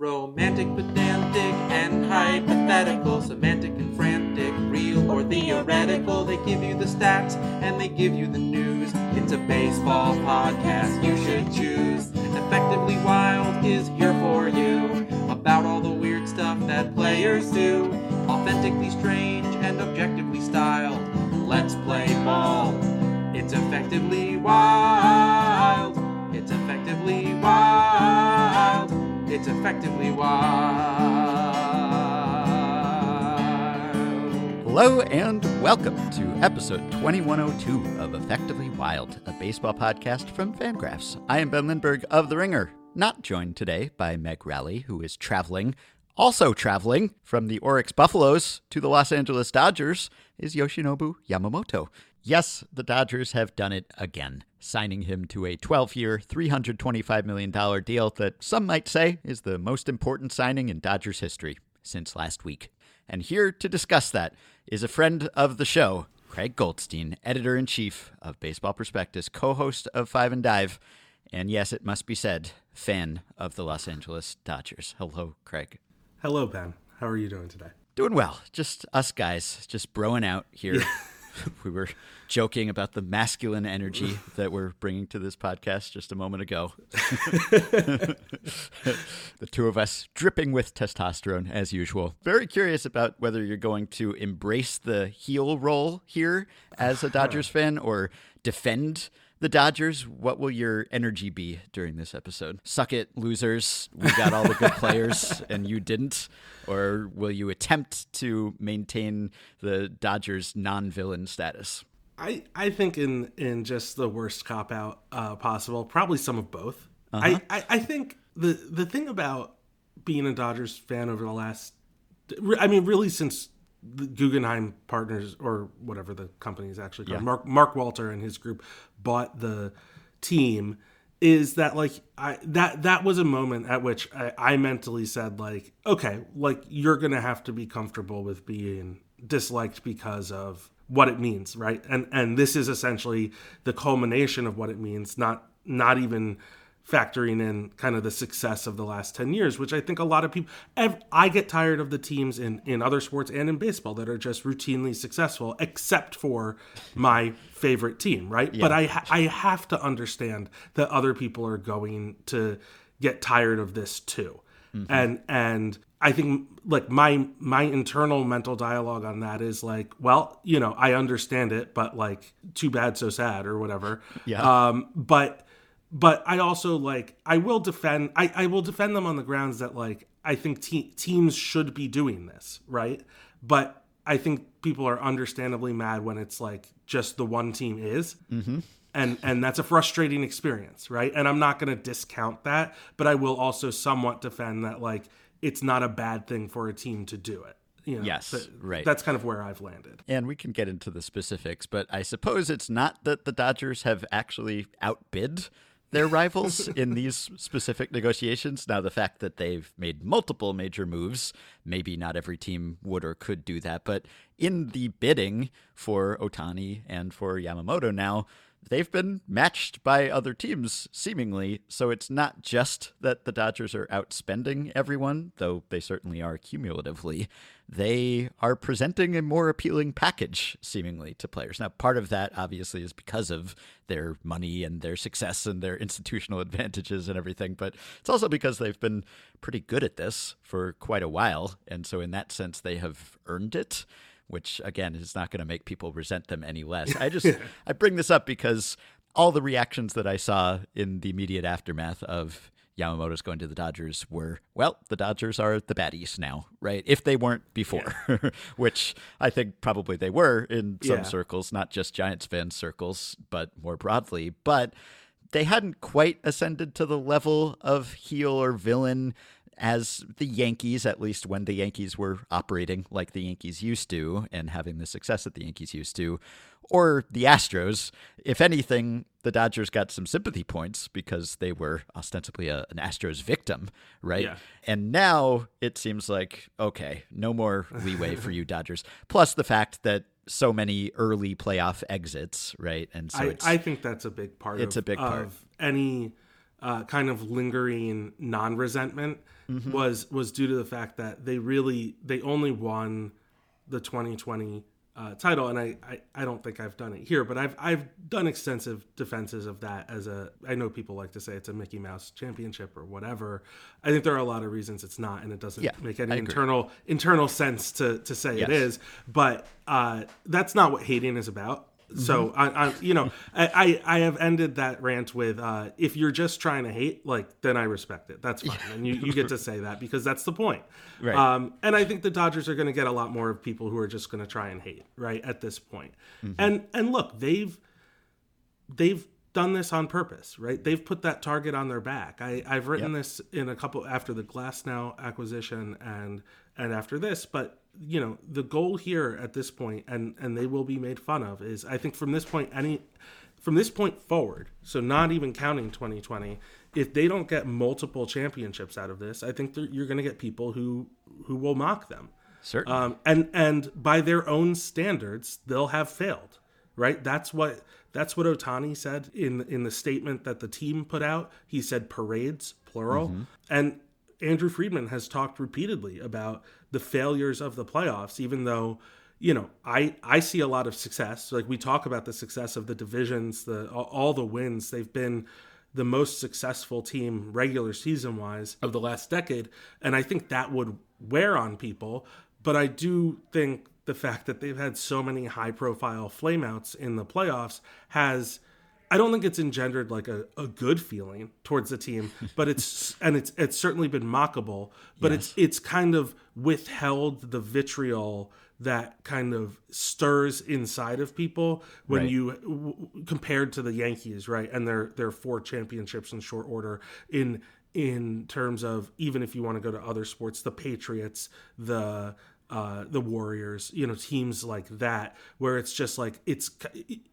Romantic, pedantic, and hypothetical, semantic and frantic, real or theoretical. They give you the stats and they give you the news. It's a baseball podcast you should choose. Effectively Wild is here for you about all the weird stuff that players do. Authentically strange and objectively styled. Let's play ball. It's effectively wild. It's effectively wild. It's effectively wild. Hello and welcome to episode 2102 of Effectively Wild, a baseball podcast from Fangraphs. I am Ben Lindbergh of The Ringer, not joined today by Meg Rowley, who is traveling. Also traveling from the Orix Buffaloes to the Los Angeles Dodgers is Yoshinobu Yamamoto. Yes, the Dodgers have done it again, signing him to a 12 year, $325 million deal that some might say is the most important signing in Dodgers history since last week. And here to discuss that is a friend of the show, Craig Goldstein, editor in chief of Baseball Prospectus, co host of Five and Dive, and yes, it must be said, fan of the Los Angeles Dodgers. Hello, Craig. Hello, Ben. How are you doing today? Doing well. Just us guys, just broing out here. we were joking about the masculine energy that we're bringing to this podcast just a moment ago. the two of us dripping with testosterone as usual. Very curious about whether you're going to embrace the heel role here as a Dodgers fan or defend the Dodgers, what will your energy be during this episode? Suck it, losers. We got all the good players and you didn't. Or will you attempt to maintain the Dodgers non villain status? I, I think in in just the worst cop out uh, possible, probably some of both. Uh-huh. I, I, I think the the thing about being a Dodgers fan over the last, I mean, really since Guggenheim Partners or whatever the company is actually called, Yeah. Mark Mark Walter and his group bought the team, is that like I that that was a moment at which I, I mentally said like, okay, like you're gonna have to be comfortable with being disliked because of what it means, right? And and this is essentially the culmination of what it means, not not even factoring in kind of the success of the last 10 years which i think a lot of people ev- i get tired of the teams in in other sports and in baseball that are just routinely successful except for my favorite team right? But i ha- i have to understand that other people are going to get tired of this too. And and i think like my my internal mental dialogue on that is like well you know i understand it but like too bad so sad or whatever. Yeah. um but but I also like I will defend I, I will defend them on the grounds that like I think te- teams should be doing this right? But I think people are understandably mad when it's like just the one team is. Mm-hmm. and and that's a frustrating experience right? And I'm not going to discount that but I will also somewhat defend that like it's not a bad thing for a team to do it you know, Yes, right. that's kind of where I've landed. And we can get into the specifics, but I suppose it's not that the Dodgers have actually outbid their rivals in these specific negotiations. Now, the fact that they've made multiple major moves, maybe not every team would or could do that, but in the bidding for Ohtani and for Yamamoto now, they've been matched by other teams, seemingly. So it's not just that the Dodgers are outspending everyone, though they certainly are cumulatively. They are presenting a more appealing package, seemingly, to players. Now, part of that obviously is because of their money and their success and their institutional advantages and everything, but it's also because they've been pretty good at this for quite a while. And so, in that sense, they have earned it which again is not going to make people resent them any less. I just I bring this up because all the reactions that I saw in the immediate aftermath of Yamamoto's going to the Dodgers were, well, the Dodgers are the baddies now, right? If they weren't before, which I think probably they were in some Yeah. circles, not just Giants fan circles, but more broadly. But they hadn't quite ascended to the level of heel or villain as the Yankees, at least when the Yankees were operating like the Yankees used to and having the success that the Yankees used to, or the Astros. If anything, the Dodgers got some sympathy points because they were ostensibly a, an Astros victim, right? Yeah. And now it seems like, okay, no more leeway for you, Dodgers. Plus the fact that so many early playoff exits, right? And so I, it's I think that's a big part. It's of, a big part. of any uh, kind of lingering non-resentment was was due to the fact that they really they only won the 2020 uh, title, and I, I I don't think I've done it here, but I've I've done extensive defenses of that as a. I know people like to say it's a Mickey Mouse championship or whatever. I think there are a lot of reasons it's not, and it doesn't Yeah, make any internal internal sense to to say it Yes. is. But uh, that's not what hating is about. Mm-hmm. So I, I, you know, I, I I have ended that rant with uh, if you're just trying to hate, like then I respect it. That's fine, and you, you get to say that because that's the point. Right. Um, and I think the Dodgers are going to get a lot more of people who are just going to try and hate, right? At this point, Mm-hmm. and and look, they've they've done this on purpose, right? They've put that target on their back. I, I've written this in a couple after the Glasnow acquisition and and after this, but you know the goal here at this point, and and they will be made fun of, is I think from this point any from this point forward, so not even counting 2020, if they don't get multiple championships out of this, I think you're going to get people who who will mock them. Certainly. Um, and and by their own standards, they'll have failed. Right? That's what that's what Ohtani said in in the statement that the team put out. He said parades plural. And Andrew Friedman has talked repeatedly about the failures of the playoffs, even though you know I I see a lot of success. Like we talk about the success of the divisions, the all, the wins. They've been the most successful team regular season wise of the last decade. And I think that would wear on people. But I do think the fact that they've had so many high profile flameouts in the playoffs has I don't think it's engendered like a, a good feeling towards the team, but it's and it's it's certainly been mockable, but it's it's kind of withheld the vitriol that kind of stirs inside of people when Right. you w- compared to the Yankees, right? And their their four championships in short order in in terms of even if you want to go to other sports, the Patriots, the uh, the Warriors, you know, teams like that, where it's just like it's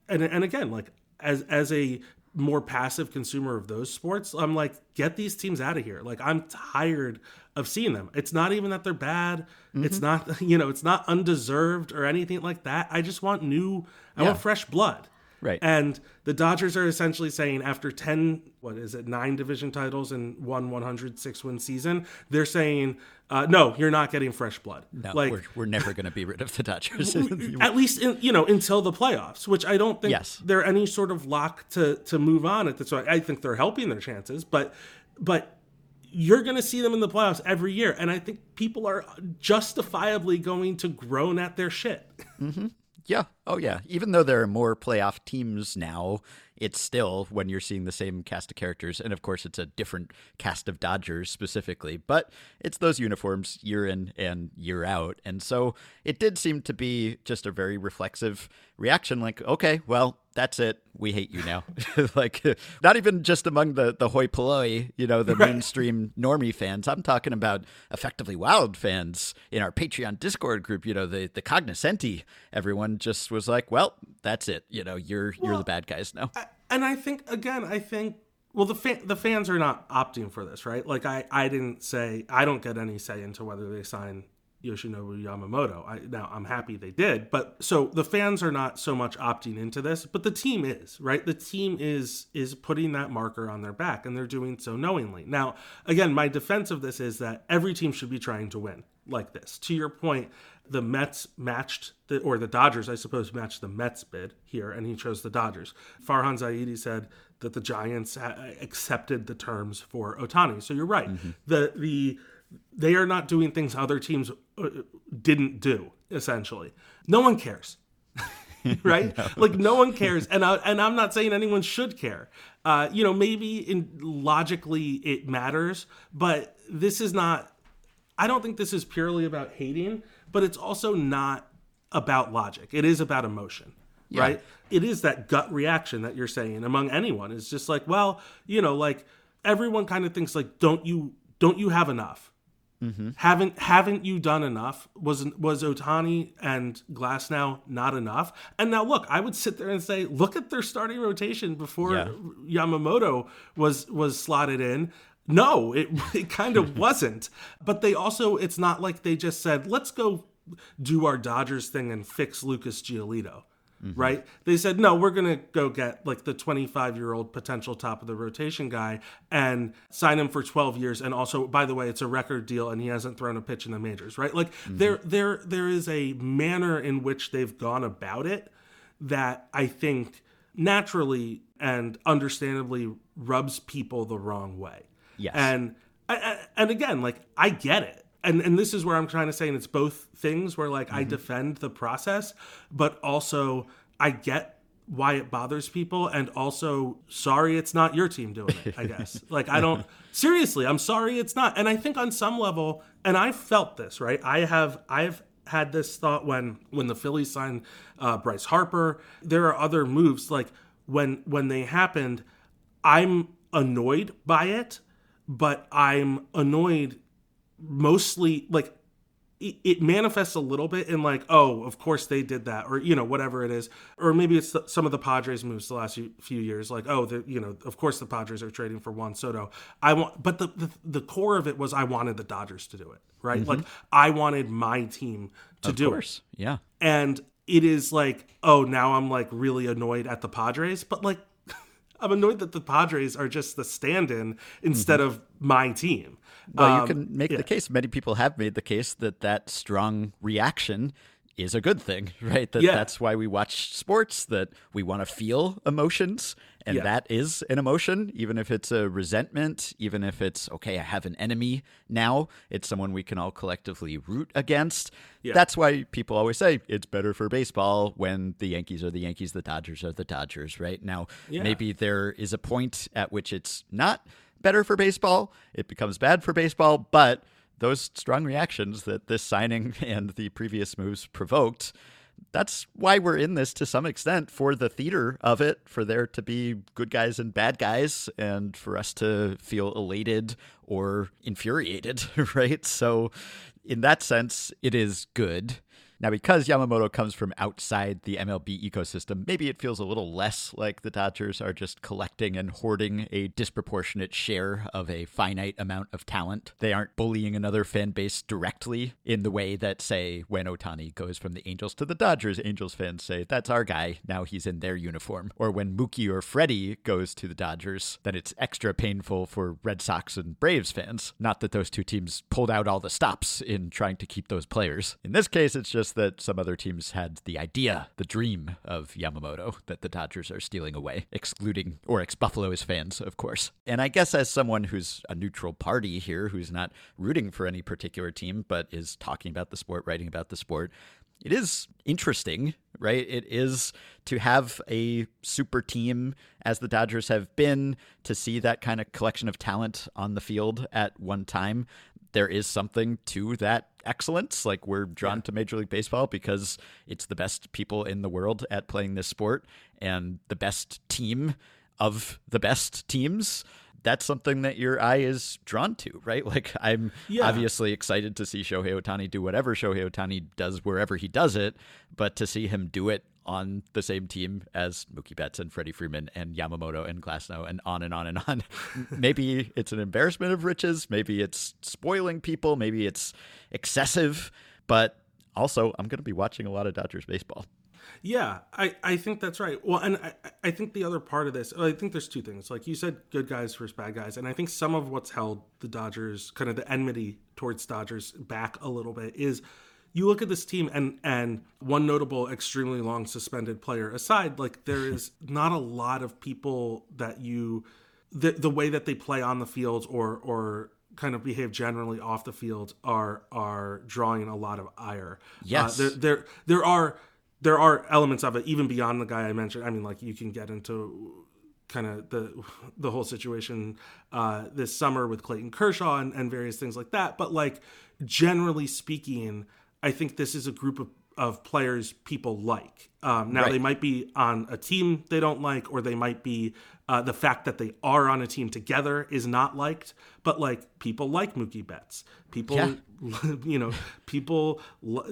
and and again, like as as a more passive consumer of those sports, I'm like, get these teams out of here. Like I'm tired of seeing them. It's not even that they're bad. It's mm-hmm. not you know, it's not undeserved or anything like that. I just want new. I want fresh blood. Right. And the Dodgers are essentially saying after 10, what is it, nine division titles and one 106 win season, they're saying, uh, no, you're not getting fresh blood. no, like, we're, we're never going to be rid of the Dodgers. at least in, you know until the playoffs, which I don't think Yes. they're any sort of lock to to move on at this. point. I think they're helping their chances, but but you're going to see them in the playoffs every year, and I think people are justifiably going to groan at their shit. Yeah. Oh, yeah. Even though there are more playoff teams now, it's still when you're seeing the same cast of characters. And of course, it's a different cast of Dodgers specifically, but it's those uniforms year in and year out. And so it did seem to be just a very reflexive reaction like, okay, well, that's it. We hate you now. like, not even just among the, the hoi polloi, you know, the mainstream normie fans. I'm talking about effectively wild fans in our Patreon Discord group, you know, the, the cognoscenti. Everyone just was like, well, that's it. You know, you're you're the bad guys now. and I think again, I think well the fan, the fans are not opting for this, right? Like I I didn't say I don't get any say into whether they sign Yoshinobu Yamamoto. I now I'm happy they did, but so the fans are not so much opting into this, but the team is, right? The team is is putting that marker on their back and they're doing so knowingly. Now, again, my defense of this is that every team should be trying to win like this. To your point, the Mets matched the or the Dodgers, I suppose, matched the Mets bid here, and he chose the Dodgers. Farhan Zaidi said that the Giants uh, accepted the terms for Ohtani. So you're right. Mm-hmm. The the they are not doing things other teams uh, didn't do. Essentially, no one cares. right? Like no one cares, and I, and I'm not saying anyone should care. Uh, you know, maybe in logically it matters, but this is not. I don't think this is purely about hating, but it's also not about logic. It is about emotion, right? It is that gut reaction that you're saying among anyone. It's just like, well, you know, like everyone kind of thinks like, don't you don't you have enough? Mm-hmm. Haven't haven't you done enough? Was was Ohtani and Glasnow not enough? And now look, I would sit there and say, look at their starting rotation before Yeah. Yamamoto was was slotted in. No, it it kind of wasn't. But they also it's not like they just said, let's go do our Dodgers thing and fix Lucas Giolito. Mm-hmm. right? They said, no, we're going to go get like the 25 year old potential top of the rotation guy and sign him for 12 years. And also, by the way, it's a record deal and he hasn't thrown a pitch in the majors, right? Like mm-hmm. there, there, there is a manner in which they've gone about it that I think naturally and understandably rubs people the wrong way. Yes. And and again, like I get it. And and this is where I'm trying to say, and it's both things where like I defend the process, but also I get why it bothers people and also sorry it's not your team doing it, I guess. like I don't seriously, I'm sorry it's not. And I think on some level, and I felt this, right? I have I've had this thought when when the Phillies signed uh, Bryce Harper. There are other moves like when when they happened. I'm annoyed by it, but I'm annoyed mostly like it, manifests a little bit in like oh of course they did that or you know whatever it is. Or maybe it's the, some of the Padres moves the last few, years like oh the you know of course the Padres are trading for Juan Soto. I want but the, the the core of it was I wanted the Dodgers to do it right? Mm-hmm. Like I wanted my team to of do it. Yeah. and it is like oh now i'm like really annoyed at the padres but like i'm annoyed that the padres are just the stand-in instead mm-hmm. of my team Well, Um, you can make yeah. the case. Many people have made the case that that strong reaction is a good thing, right? That Yeah. that's why we watch sports. That we want to feel emotions, and Yeah. that is an emotion, even if it's a resentment, even if it's okay. I have an enemy now. It's someone we can all collectively root against. Yeah. That's why people always say it's better for baseball when the Yankees are the Yankees, the Dodgers are the Dodgers, right? Now, maybe there is a point at which it's not better for baseball. It becomes bad for baseball, but those strong reactions that this signing and the previous moves provoked, that's why we're in this to some extent for the theater of it, for there to be good guys and bad guys, and for us to feel elated or infuriated, right? So, in that sense, it is good. Now, because Yamamoto comes from outside the MLB ecosystem, maybe it feels a little less like the Dodgers are just collecting and hoarding a disproportionate share of a finite amount of talent. They aren't bullying another fan base directly in the way that, say, when Ohtani goes from the Angels to the Dodgers, Angels fans say, that's our guy, now he's in their uniform. Or when Mookie or Freddie goes to the Dodgers, then it's extra painful for Red Sox and Braves fans. Not that those two teams pulled out all the stops in trying to keep those players. In this case, it's just that some other teams had the idea, the dream of Yamamoto that the Dodgers are stealing away, excluding Orix Buffaloes fans, of course. And I guess as someone who's a neutral party here, who's not rooting for any particular team, but is talking about the sport, writing about the sport, it is interesting, right? It is to have a super team as the Dodgers have been, to see that kind of collection of talent on the field at one time. There is something to that excellence. Like we're drawn to Major League Baseball because it's the best people in the world at playing this sport and the best team of the best teams that's something that your eye is drawn to, right? Like I'm Yeah. obviously excited to see Shohei Ohtani do whatever Shohei Ohtani does wherever he does it, but to see him do it on the same team as Mookie Betts and Freddie Freeman and Yamamoto and Glasnow and on and on and on. maybe it's an embarrassment of riches, maybe it's spoiling people, maybe it's excessive, but also I'm going to be watching a lot of Dodgers baseball. Yeah, I, I think that's right. Well, and I, I think the other part of this, I think there's two things. Like you said, good guys versus bad guys. And I think some of what's held the Dodgers, kind of the enmity towards Dodgers back a little bit is you look at this team and and one notable extremely long suspended player aside, like there is not a lot of people that you the the way that they play on the field or or kind of behave generally off the field are are drawing a lot of ire. Yes. Uh, there there there are there are elements of it even beyond the guy I mentioned. I mean, like you can get into kind of the the whole situation uh, this summer with Clayton Kershaw and, and various things like that. But like generally speaking, I think this is a group of of players people like. Um, now Right. they might be on a team they don't like, or they might be Uh, the fact that they are on a team together is not liked, but like people like Mookie Betts. People, Yeah. you know, people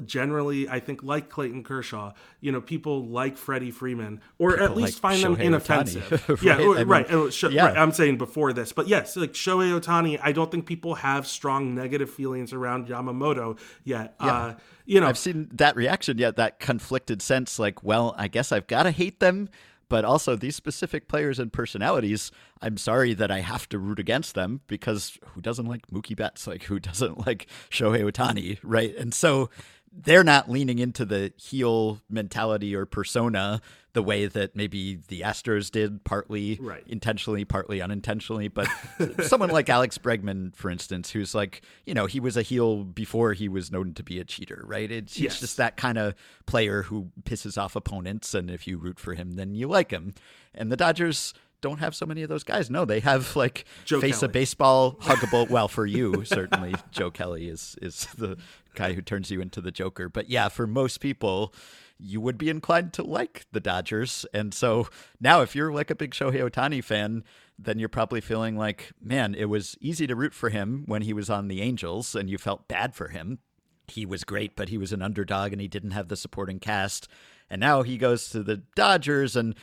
generally, I think, like Clayton Kershaw. You know, people like Freddie Freeman, or at least like find them inoffensive. Ohtani, yeah, right? or- I mean, right. Oh, Sho- yeah. right. I'm saying before this, but yes, like Shohei Ohtani, I don't think people have strong negative feelings around Yamamoto yet. Uh, you know, I've seen that reaction yet, that conflicted sense like, well, I guess I've got to hate them, but also these specific players and personalities, I'm sorry that I have to root against them because who doesn't like Mookie Betts? Like, who doesn't like Shohei Ohtani, right? And so they're not leaning into the heel mentality or persona the way that maybe the Astros did, partly Right. intentionally, partly unintentionally. But someone like Alex Bregman, for instance, who's like, you know, he was a heel before he was known to be a cheater, right? It's, Yes. just that kind of player who pisses off opponents. And if you root for him, then you like him. And the Dodgers don't have so many of those guys. No, they have like Joe face Kelly. a baseball, huggable. well, for you, certainly, Joe Kelly is, is the guy who turns you into the Joker. But yeah, for most people, you would be inclined to like the Dodgers. And so now, if you're like a big Shohei Ohtani fan, then you're probably feeling like, man, it was easy to root for him when he was on the Angels and you felt bad for him. He was great, but he was an underdog and he didn't have the supporting cast. And now he goes to the Dodgers. And,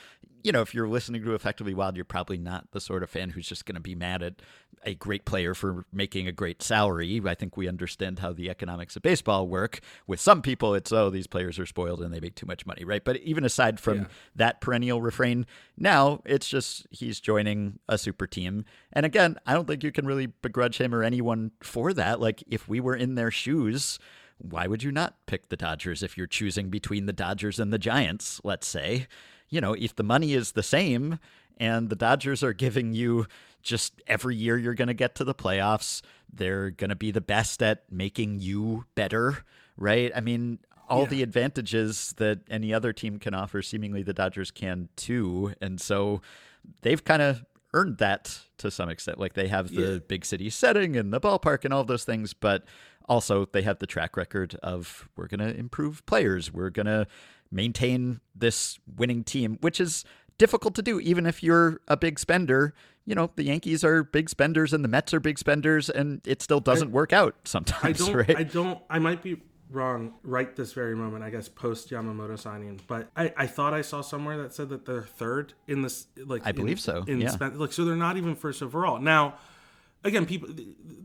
you know, if you're listening to Effectively Wild, you're probably not the sort of fan who's just going to be mad at a great player for making a great salary. I think we understand how the economics of baseball work. With some people, it's, oh, these players are spoiled and they make too much money, right? But even aside from Yeah. that perennial refrain, now it's just he's joining a super team. And again, I don't think you can really begrudge him or anyone for that. Like, if we were in their shoes, why would you not pick the Dodgers if you're choosing between the Dodgers and the Giants, let's say? You know, if the money is the same and the Dodgers are giving you just every year you're going to get to the playoffs, they're going to be the best at making you better, right? I mean, all Yeah. the advantages that any other team can offer, seemingly the Dodgers can too. And so they've kind of earned that to some extent. Like they have the Yeah. big city setting and the ballpark and all those things, but also they have the track record of we're going to improve players. We're going to maintain this winning team, which is difficult to do even if you're a big spender. You know, the Yankees are big spenders and the Mets are big spenders and it still doesn't work out I sometimes, don't. right? I don't. I might be wrong right this very moment. I guess post Yamamoto signing, but I, I thought I saw somewhere that said that they're third in this. Like I in- believe so, In yeah. spend, like so, they're not even first overall. Now, again, people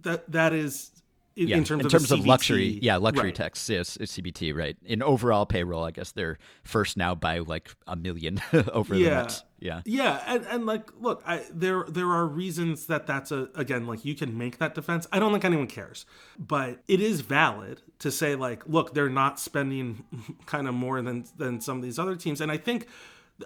that that is in, yeah, in terms in of terms of luxury, yeah, luxury right. tax, yes, CBT, right? In overall payroll, I guess they're first now by like a million over the Yeah. Yeah, Yeah, and, and like, look, I, there there are reasons that that's a again like you can make that defense. I don't think anyone cares, but it is valid to say like, look, they're not spending kind of more than than some of these other teams, and I think.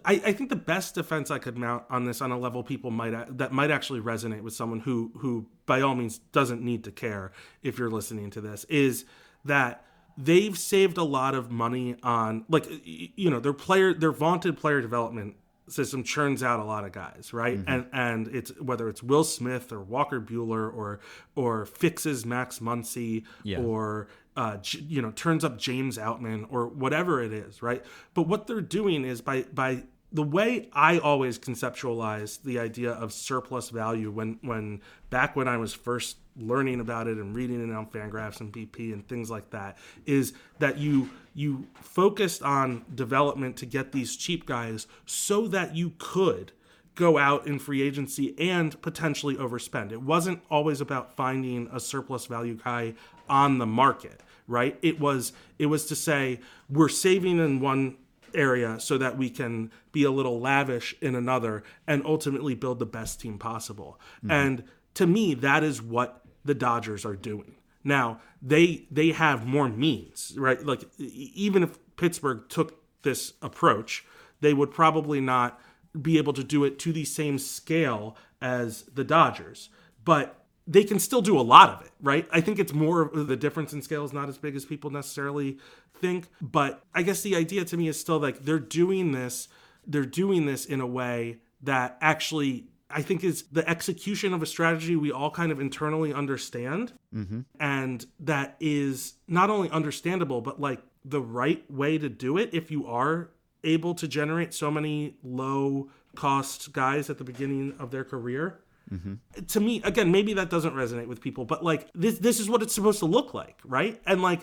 I, I think the best defense I could mount on this on a level people might that might actually resonate with someone who who by all means doesn't need to care if you're listening to this is that they've saved a lot of money on like you know their player their vaunted player development system churns out a lot of guys right mm-hmm. and and it's whether it's will smith or walker Buehler or or fixes max muncy Yeah. or uh, you know turns up james outman or whatever it is right but what they're doing is by by the way I always conceptualized the idea of surplus value when when back when I was first learning about it and reading it on Fangraphs and BP and things like that is that you you focused on development to get these cheap guys so that you could go out in free agency and potentially overspend. It wasn't always about finding a surplus value guy on the market, right? It was it was to say we're saving in one area so that we can be a little lavish in another and ultimately build the best team possible. Mm-hmm. And to me that is what the Dodgers are doing. Now, they they have more means, right? Like even if Pittsburgh took this approach, they would probably not be able to do it to the same scale as the Dodgers. But they can still do a lot of it, right? I think it's more of the difference in scale is not as big as people necessarily think. But I guess the idea to me is still like they're doing this, they're doing this in a way that actually I think is the execution of a strategy we all kind of internally understand. Mm-hmm. And that is not only understandable, but like the right way to do it if you are able to generate so many low cost guys at the beginning of their career. Mm-hmm. To me, again, maybe that doesn't resonate with people, but like this, this is what it's supposed to look like, right? And like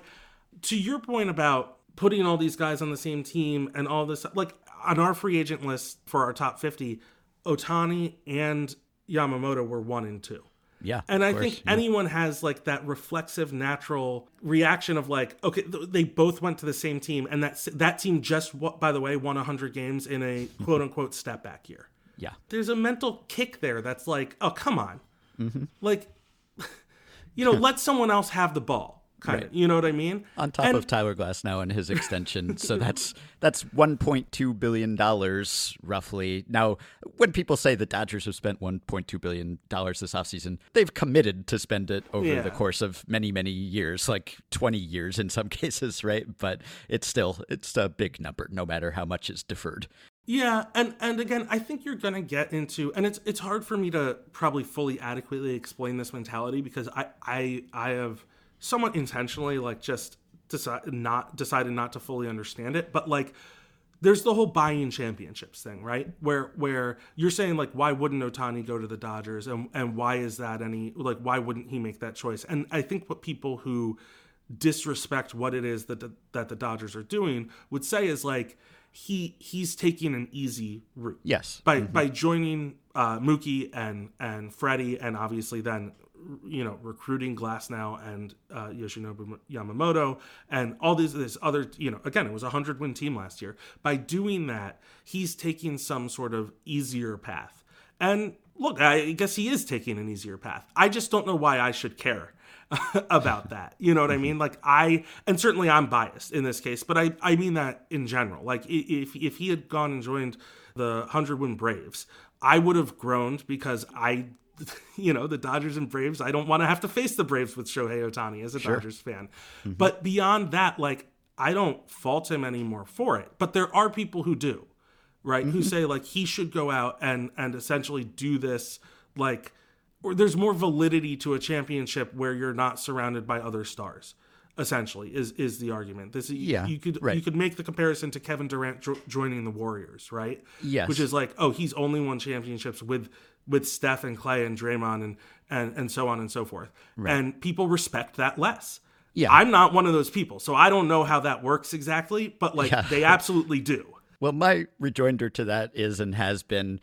to your point about putting all these guys on the same team and all this, like on our free agent list for our top fifty, Ohtani and Yamamoto were one and two. Yeah. And I course, think yeah. anyone has like that reflexive, natural reaction of like, okay, th- they both went to the same team, and that that team just, by the way, won hundred games in a quote unquote step back year. Yeah. There's a mental kick there that's like, oh come on, Mm-hmm. like, you know, let someone else have the ball, kind of. You know what I mean? on top And- of Tyler Glasnow and his extension. so that's that's 1.2 billion dollars roughly. Now, when people say the Dodgers have spent 1.2 billion dollars this offseason, they've committed to spend it over Yeah. the course of many many years, like 20 years in some cases, right? But it's still it's a big number no matter how much is deferred. Yeah, and and again, I think you're gonna get into, and it's it's hard for me to probably fully adequately explain this mentality because I I I have somewhat intentionally like just decide not decided not to fully understand it, but like there's the whole buying championships thing, right? Where where you're saying like why wouldn't Ohtani go to the Dodgers and and why is that any like why wouldn't he make that choice? And I think what people who disrespect what it is that the, that the Dodgers are doing would say is like he he's taking an easy route. Yes. by by joining uh, Mookie and and Freddie and obviously then you know recruiting Glasnow and uh, Yoshinobu Yamamoto and all these this other you know again it was a hundred win team last year. By doing that he's taking some sort of easier path. And look I guess he is taking an easier path. I just don't know why I should care about that. You know what I mm-hmm. mean? Like I and certainly I'm biased in this case, but I I mean that in general. Like if if he had gone and joined the 100 win Braves, I would have groaned because I you know, the Dodgers and Braves, I don't want to have to face the Braves with Shohei Ohtani as a Dodgers fan. Mm-hmm. But beyond that, like I don't fault him anymore for it. But there are people who do, right? Who mm-hmm. say like he should go out and and essentially do this like or there's more validity to a championship where you're not surrounded by other stars essentially is is the argument this Yeah, you could right. you could make the comparison to Kevin Durant jo- joining the Warriors right Yes. which is like oh he's only won championships with with Steph and Clay and Draymond and and and so on and so forth and people respect that less Yeah. I'm not one of those people so I don't know how that works exactly but like Yeah. they absolutely do Well, my rejoinder to that is and has been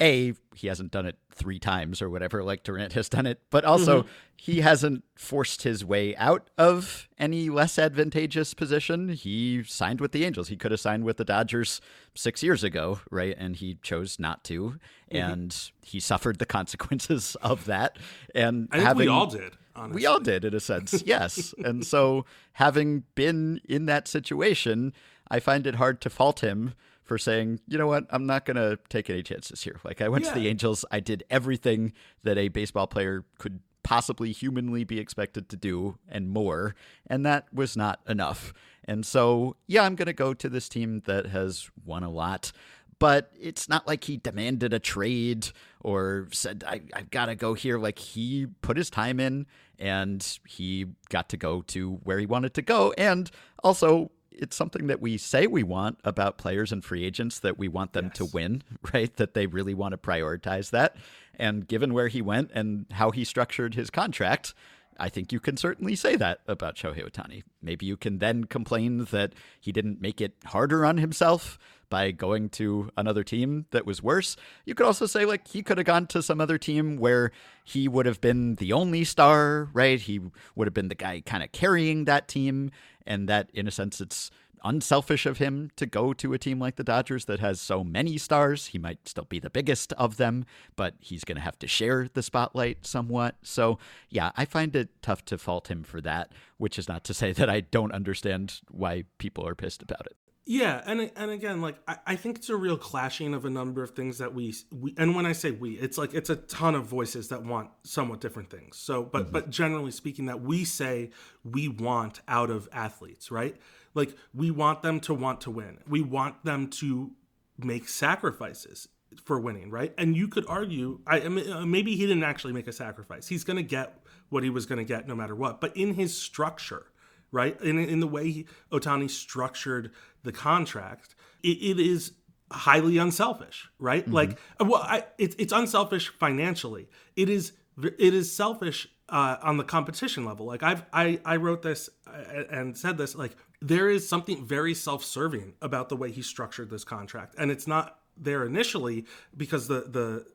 A, he hasn't done it three times or whatever, like Durant has done it, but also Mm-hmm. he hasn't forced his way out of any less advantageous position. He signed with the Angels. He could have signed with the Dodgers six years ago, right? And he chose not to. Mm-hmm. And he suffered the consequences of that. And I think having, we all did honestly we all did, in a sense, yes. and so, having been in that situation, I find it hard to fault him for saying, you know what, I'm not going to take any chances here. Like, I went to the Angels, I did everything that a baseball player could possibly humanly be expected to do and more, and that was not enough. And so, yeah, I'm going to go to this team that has won a lot but it's not like he demanded a trade or said I, i've got to go here. Like he put his time in and he got to go to where he wanted to go. And also it's something that we say we want about players and free agents that we want them to win right? That they really want to prioritize that. And given where he went and how he structured his contract I think you can certainly say that about Shohei Ohtani. Maybe you can then complain that he didn't make it harder on himself by going to another team that was worse. You could also say, like, he could have gone to some other team where he would have been the only star, right? He would have been the guy kind of carrying that team. And that, in a sense, it's unselfish of him to go to a team like the Dodgers that has so many stars. He might still be the biggest of them, but he's going to have to share the spotlight somewhat. So, yeah, I find it tough to fault him for that, which is not to say that I don't understand why people are pissed about it. Yeah, and and again, like I, I think it's a real clashing of a number of things that we we and when I say we, it's like it's a ton of voices that want somewhat different things. So, but but generally speaking, that we say we want out of athletes, right? Like we want them to want to win. We want them to make sacrifices for winning, right? And you could argue, I uh, maybe he didn't actually make a sacrifice. He's going to get what he was going to get no matter what. But in his structure, right? In, in the way Ohtani structured the contract, it, it is highly unselfish, right? Like, well, I, it's it's unselfish financially. It is it is selfish uh, on the competition level. Like I've I I wrote this uh, and said this. Like there is something very self-serving about the way he structured this contract, and it's not there initially because the the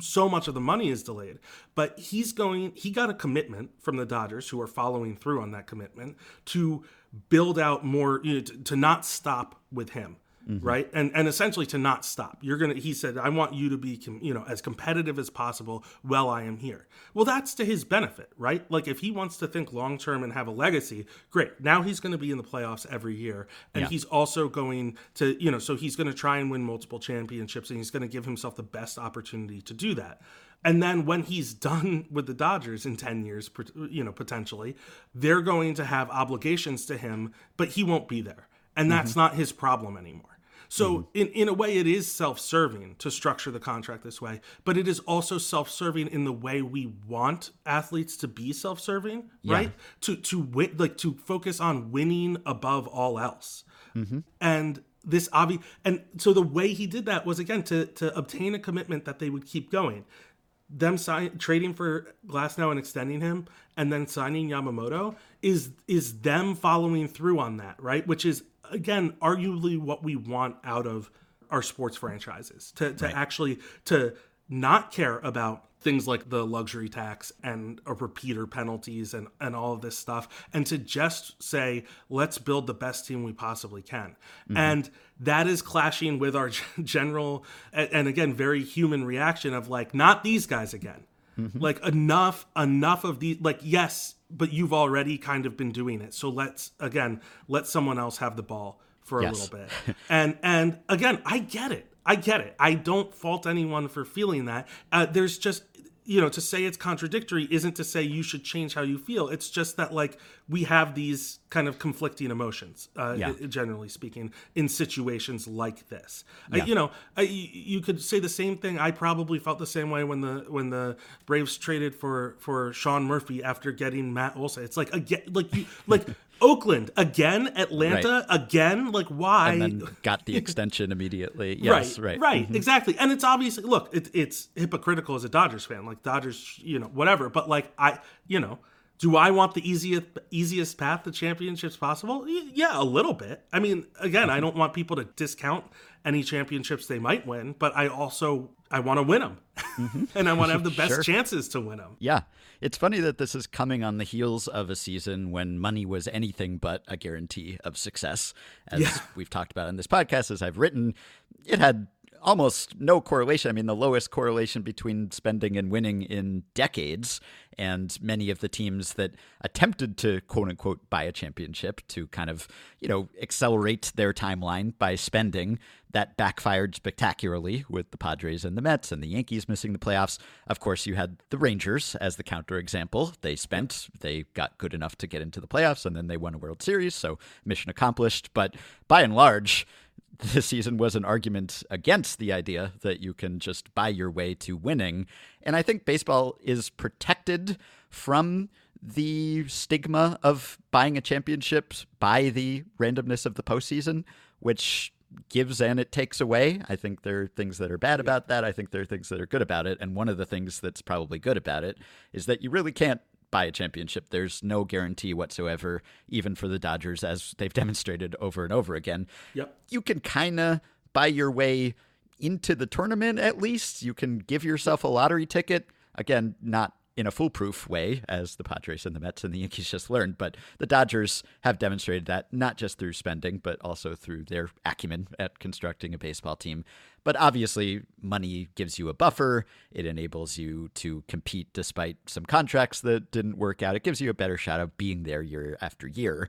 so much of the money is delayed. But he's going, he got a commitment from the Dodgers, who are following through on that commitment, to build out more, you know, to, to not stop with him. Mm-hmm. Right. And and essentially to not stop. You're to, he said, I want you to be, com- you know, as competitive as possible while I am here. Well, that's to his benefit, right? Like if he wants to think long term and have a legacy, great. Now he's going to be in the playoffs every year. And yeah. he's also going to, you know, so he's going to try and win multiple championships and he's going to give himself the best opportunity to do that. And then when he's done with the Dodgers in 10 years, you know, potentially, they're going to have obligations to him, but he won't be there. And that's mm-hmm. not his problem anymore. So mm-hmm. in, in a way it is self-serving to structure the contract this way, but it is also self-serving in the way we want athletes to be self-serving, yeah. right? To to win like to focus on winning above all else. Mm-hmm. And this obvious and so the way he did that was again to to obtain a commitment that they would keep going them sign, trading for Glasnow and extending him, and then signing Yamamoto is is them following through on that, right? Which is again, arguably what we want out of our sports franchises to, to right. actually to not care about things like the luxury tax and a repeater penalties and, and all of this stuff and to just say let's build the best team we possibly can mm-hmm. and that is clashing with our general and again very human reaction of like not these guys again mm-hmm. like enough enough of these like yes but you've already kind of been doing it. So let's again let someone else have the ball for a yes. little bit. and and again, I get it. I get it. I don't fault anyone for feeling that. Uh, there's just you know to say it's contradictory isn't to say you should change how you feel it's just that like we have these kind of conflicting emotions uh, yeah. generally speaking in situations like this yeah. you know I, you could say the same thing i probably felt the same way when the when the braves traded for for sean murphy after getting matt olson it's like again like you like Oakland again, Atlanta right. again. Like why? And then got the extension immediately. Yes, right, right, right, mm-hmm. exactly. And it's obviously look, it, it's hypocritical as a Dodgers fan. Like Dodgers, you know, whatever. But like I, you know, do I want the easiest easiest path to championships possible? Yeah, a little bit. I mean, again, I don't want people to discount any championships they might win, but I also I want to win them, mm-hmm. and I want to have the best sure. chances to win them. Yeah, it's funny that this is coming on the heels of a season when money was anything but a guarantee of success, as yeah. we've talked about in this podcast. As I've written, it had almost no correlation. I mean, the lowest correlation between spending and winning in decades. And many of the teams that attempted to quote unquote buy a championship to kind of, you know, accelerate their timeline by spending, that backfired spectacularly with the Padres and the Mets and the Yankees missing the playoffs. Of course, you had the Rangers as the counterexample. They spent, they got good enough to get into the playoffs, and then they won a World Series. So mission accomplished. But by and large, this season was an argument against the idea that you can just buy your way to winning. And I think baseball is protected from the stigma of buying a championship by the randomness of the postseason, which gives and it takes away. I think there are things that are bad about that. I think there are things that are good about it. And one of the things that's probably good about it is that you really can't buy a championship. There's no guarantee whatsoever, even for the Dodgers, as they've demonstrated over and over again. Yep. You can kind of buy your way into the tournament at least. You can give yourself a lottery ticket. Again, not in a foolproof way, as the Padres and the Mets and the Yankees just learned. But the Dodgers have demonstrated that not just through spending, but also through their acumen at constructing a baseball team. But obviously, money gives you a buffer. It enables you to compete despite some contracts that didn't work out. It gives you a better shot of being there year after year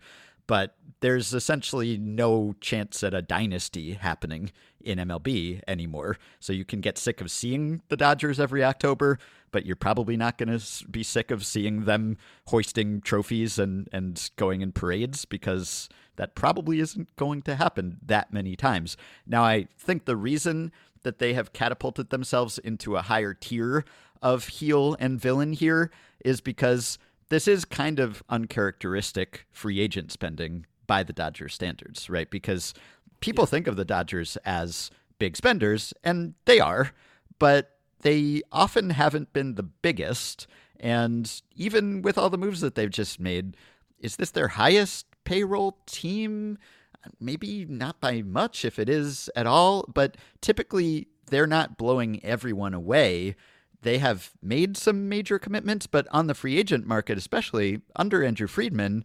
but there's essentially no chance at a dynasty happening in MLB anymore. So you can get sick of seeing the Dodgers every October, but you're probably not going to be sick of seeing them hoisting trophies and, and going in parades because that probably isn't going to happen that many times. Now, I think the reason that they have catapulted themselves into a higher tier of heel and villain here is because this is kind of uncharacteristic free agent spending by the Dodgers standards, right? Because people yeah. think of the Dodgers as big spenders, and they are, but they often haven't been the biggest. And even with all the moves that they've just made, is this their highest payroll team? Maybe not by much, if it is at all, but typically they're not blowing everyone away. They have made some major commitments, but on the free agent market, especially under Andrew Friedman,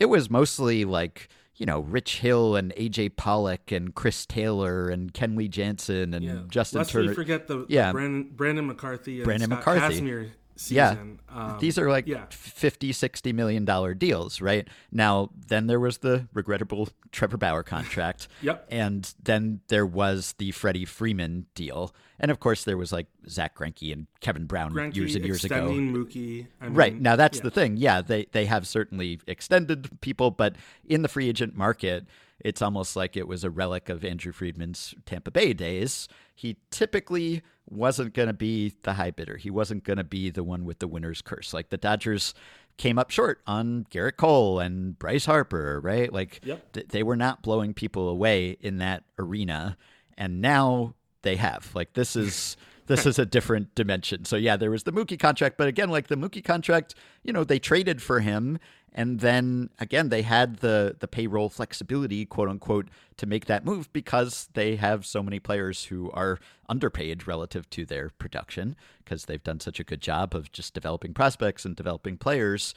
it was mostly like you know Rich Hill and AJ Pollock and Chris Taylor and Kenley Jansen and Yeah. Justin Lest Turner. we forget the Yeah. Brandon, Brandon McCarthy and Brandon Scott McCarthy. Kazmir Yeah. Um, These are like yeah. 50, 60 million dollar deals, right? Now, then there was the regrettable Trevor Bauer contract. Yep. And then there was the Freddie Freeman deal. And of course, there was like Zack Greinke and Kevin Brown Greinke years and years ago. Mookie. I mean, Right. Now that's yeah. the thing. Yeah, they they have certainly extended people, but in the free agent market, it's almost like it was a relic of Andrew Friedman's Tampa Bay days. He typically wasn't going to be the high bidder. He wasn't going to be the one with the winner's curse. Like the Dodgers came up short on Gerrit Cole and Bryce Harper, right? Like Yep. th- they were not blowing people away in that arena, and now they have. Like this is this is a different dimension. So yeah, there was the Mookie contract, but again, like the Mookie contract, you know, they traded for him, and then again they had the the payroll flexibility, quote unquote, to make that move because they have so many players who are underpaid relative to their production because they've done such a good job of just developing prospects and developing players.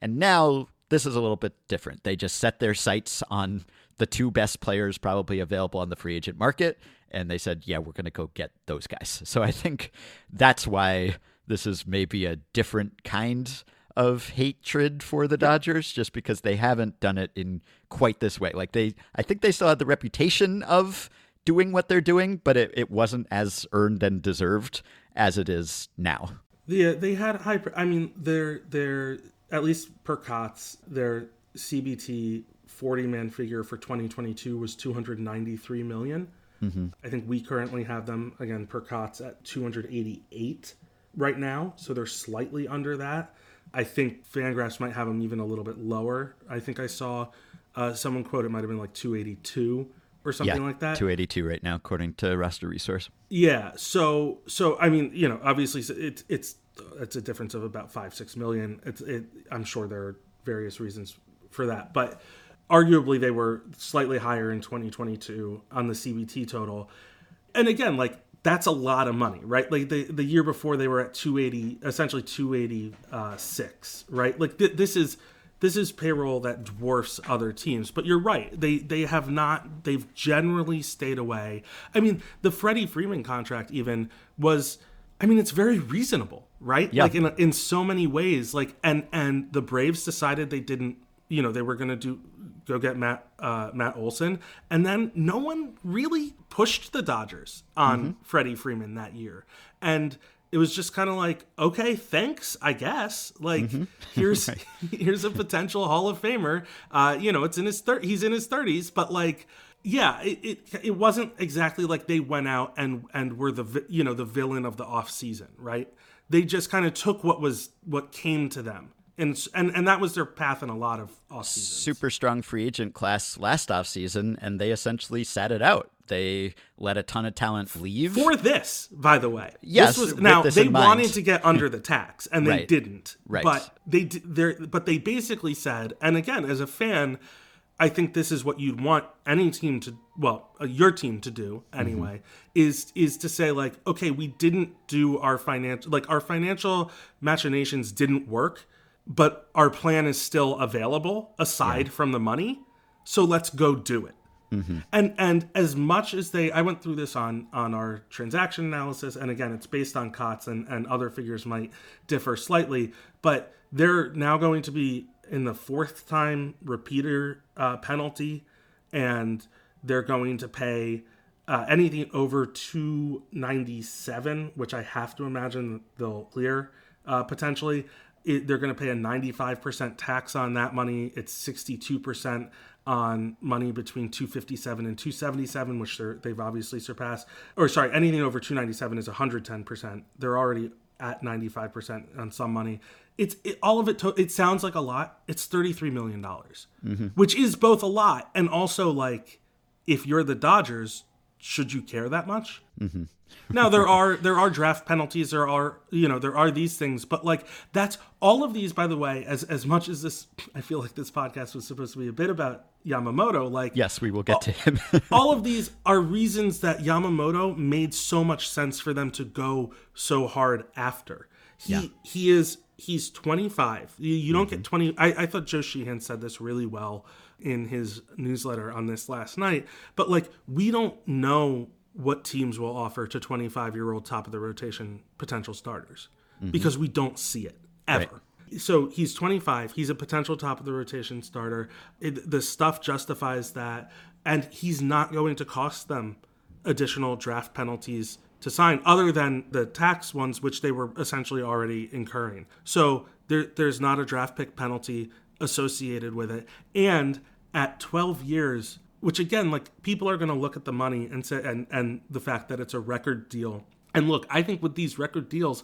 And now this is a little bit different. They just set their sights on the two best players probably available on the free agent market. And they said, yeah, we're going to go get those guys. So I think that's why this is maybe a different kind of hatred for the Dodgers, just because they haven't done it in quite this way. Like they, I think they still had the reputation of doing what they're doing, but it, it wasn't as earned and deserved as it is now. Yeah, uh, they had high. I mean, their their at least per Cots, their CBT forty man figure for 2022 was 293 million. Mm-hmm. I think we currently have them again per Cots at 288 right now, so they're slightly under that. I think Fangraphs might have them even a little bit lower. I think I saw uh, someone quote it might have been like 282 or something yeah, like that. 282 right now, according to Roster Resource. Yeah. So so I mean, you know, obviously it's it's it's a difference of about five six million. It's it. I'm sure there are various reasons for that, but arguably they were slightly higher in 2022 on the CBT total. And again, like that's a lot of money, right? Like the the year before they were at 280, essentially 286, right? Like th- this is this is payroll that dwarfs other teams. But you're right; they they have not. They've generally stayed away. I mean, the Freddie Freeman contract even was. I mean, it's very reasonable, right? Yeah. Like in in so many ways. Like and and the Braves decided they didn't. You know, they were going to do go get Matt uh, Matt Olson, and then no one really pushed the Dodgers on Freddie Freeman that year, and it was just kind of like, okay, thanks, I guess. Like, here's here's a potential Hall of Famer. Uh, you know, it's in his thir- he's in his thirties, but like, yeah, it, it it wasn't exactly like they went out and and were the vi- you know the villain of the off season, right? They just kind of took what was what came to them. And, and and that was their path in a lot of off seasons. super strong free agent class last offseason, and they essentially sat it out. They let a ton of talent leave. for this, by the way. Yes, this was, now they wanted to get under the tax, and they Right. didn't. Right. But they they but they basically said, and again, as a fan, I think this is what you'd want any team to, well, uh, your team to do anyway, is is to say like, okay, we didn't do our financial, like our financial machinations didn't work, but our plan is still available aside from the money, so let's go do it. And and as much as they i went through this on on our transaction analysis and again it's based on cots and and other figures might differ slightly but they're now going to be in the fourth time repeater uh, penalty and they're going to pay uh, anything over 297 which i have to imagine they'll clear uh, potentially it, they're going to pay a 95% tax on that money. It's 62% on money between 257 and 277 which they're, they've obviously surpassed. Or sorry anything over 297 is 110% they're already at 95% on some money. It's it, all of it to, it sounds like a lot. It's 33 million dollars mm-hmm. which is both a lot and also like if you're the dodgers should you care that much? Mm-hmm. now there are there are draft penalties, there are you know there are these things, but like that's all of these. By the way, as as much as this, I feel like this podcast was supposed to be a bit about Yamamoto. Like yes, we will get to him. all of these are reasons that Yamamoto made so much sense for them to go so hard after. He Yeah. he is he's 25. You, you don't get 20. I, I thought Joe Sheehan said this really well in his newsletter on this last night. But like we don't know what teams will offer to 25 year old top of the rotation potential starters mm-hmm. because we don't see it ever. So he's 25. He's a potential top of the rotation starter. It, the stuff justifies that, and he's not going to cost them additional draft penalties to sign, other than the tax ones, which they were essentially already incurring. So there, there's not a draft pick penalty associated with it, and at 12 years, which again, like people are going to look at the money and say, and and the fact that it's a record deal. And look, I think with these record deals,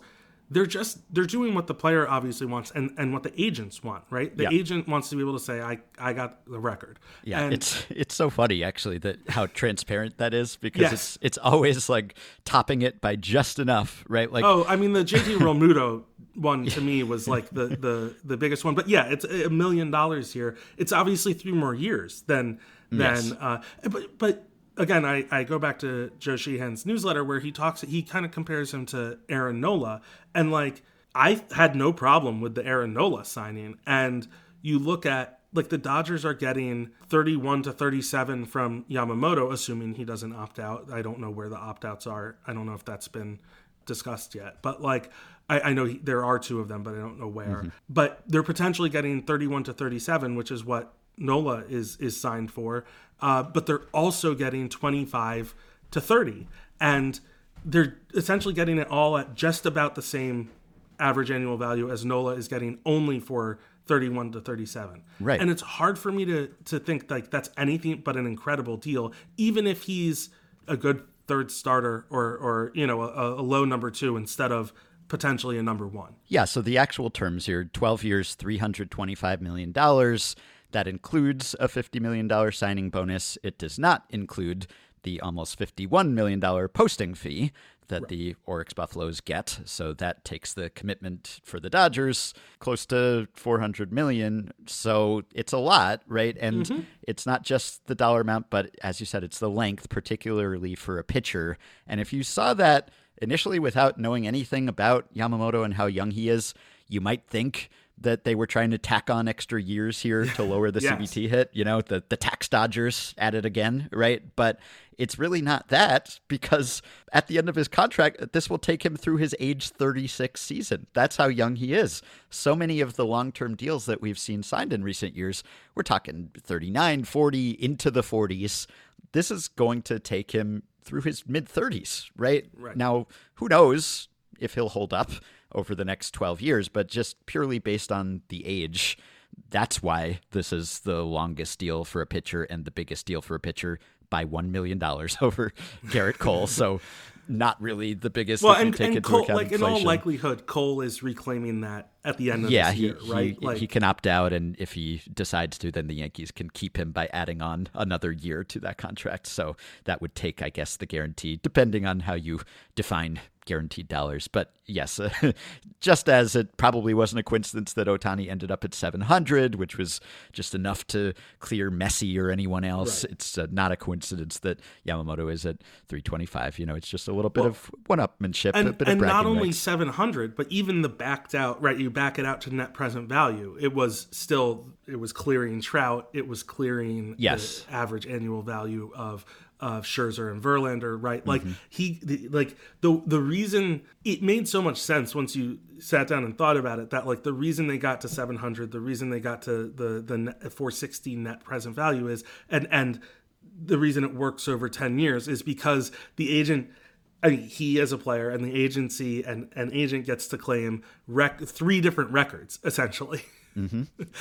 they're just they're doing what the player obviously wants and and what the agents want right the Yeah. agent wants to be able to say i i got the record Yeah, and it's it's so funny actually that how transparent that is because Yes. it's it's always like topping it by just enough, right? Like oh i mean the jt realmuto one to me was like the the the biggest one. But yeah it's a million dollars here. It's obviously three more years than than Yes. uh but but again I, I go back to joe sheehan's newsletter where he talks he kind of compares him to aaron nola. And like i had no problem with the aaron nola signing. And you look at like the dodgers are getting 31 to 37 from yamamoto assuming he doesn't opt out. I don't know where the opt-outs are. I don't know if that's been discussed yet. But like i, I know he, there are two of them but i don't know where. But they're potentially getting 31 to 37 which is what nola is is signed for. Uh, but they're also getting 25 to 30 and they're essentially getting it all at just about the same average annual value as nola is getting only for 31 to 37 Right. and it's hard for me to to think like that's anything but an incredible deal even if he's a good third starter or or you know a, a low number two instead of potentially a number one Yeah, so the actual terms here 12 years, $325 million. That includes a $50 million signing bonus. It does not include the almost $51 million posting fee that the Orix Buffaloes get. So that takes the commitment for the Dodgers close to 400 million. So it's a lot, right? And mm-hmm. it's not just the dollar amount, but as you said, it's the length, particularly for a pitcher. And if you saw that initially without knowing anything about Yamamoto and how young he is, you might think that they were trying to tack on extra years here to lower the Yes. CBT hit, you know, the, the tax dodgers at it again, right? But it's really not that because at the end of his contract, this will take him through his age 36 season. That's how young he is. So many of the long term deals that we've seen signed in recent years, we're talking 39, 40, into the 40s. This is going to take him through his mid 30s, right? Right. Now, who knows if he'll hold up over the next 12 years, but just purely based on the age, that's why this is the longest deal for a pitcher and the biggest deal for a pitcher by $1 million over Gerrit Cole. So, not really the biggest well and, take and cole like in all likelihood cole is reclaiming that at the end of yeah, this he, year right he, like he can opt out, and if he decides to, then the Yankees can keep him by adding on another year to that contract. So that would take, I guess, the guarantee, depending on how you define guaranteed dollars. But yes, just as it probably wasn't a coincidence that Ohtani ended up at 700, which was just enough to clear Messi or anyone else. It's uh, not a coincidence that Yamamoto is at 325. You know, it's just a little bit of one-upmanship, a and, of and not only rights. 700 but even the backed out right you back it out to net present value it was still it was clearing trout it was clearing Yes. average annual value of of Scherzer and Verlander, right? Like Mm-hmm. he, the, like the the reason it made so much sense once you sat down and thought about it that like the reason they got to 700, the reason they got to the the 460 net present value is, and and the reason it works over 10 years is because the agent I mean, he as a player and the agency and an agent gets to claim rec- three different records essentially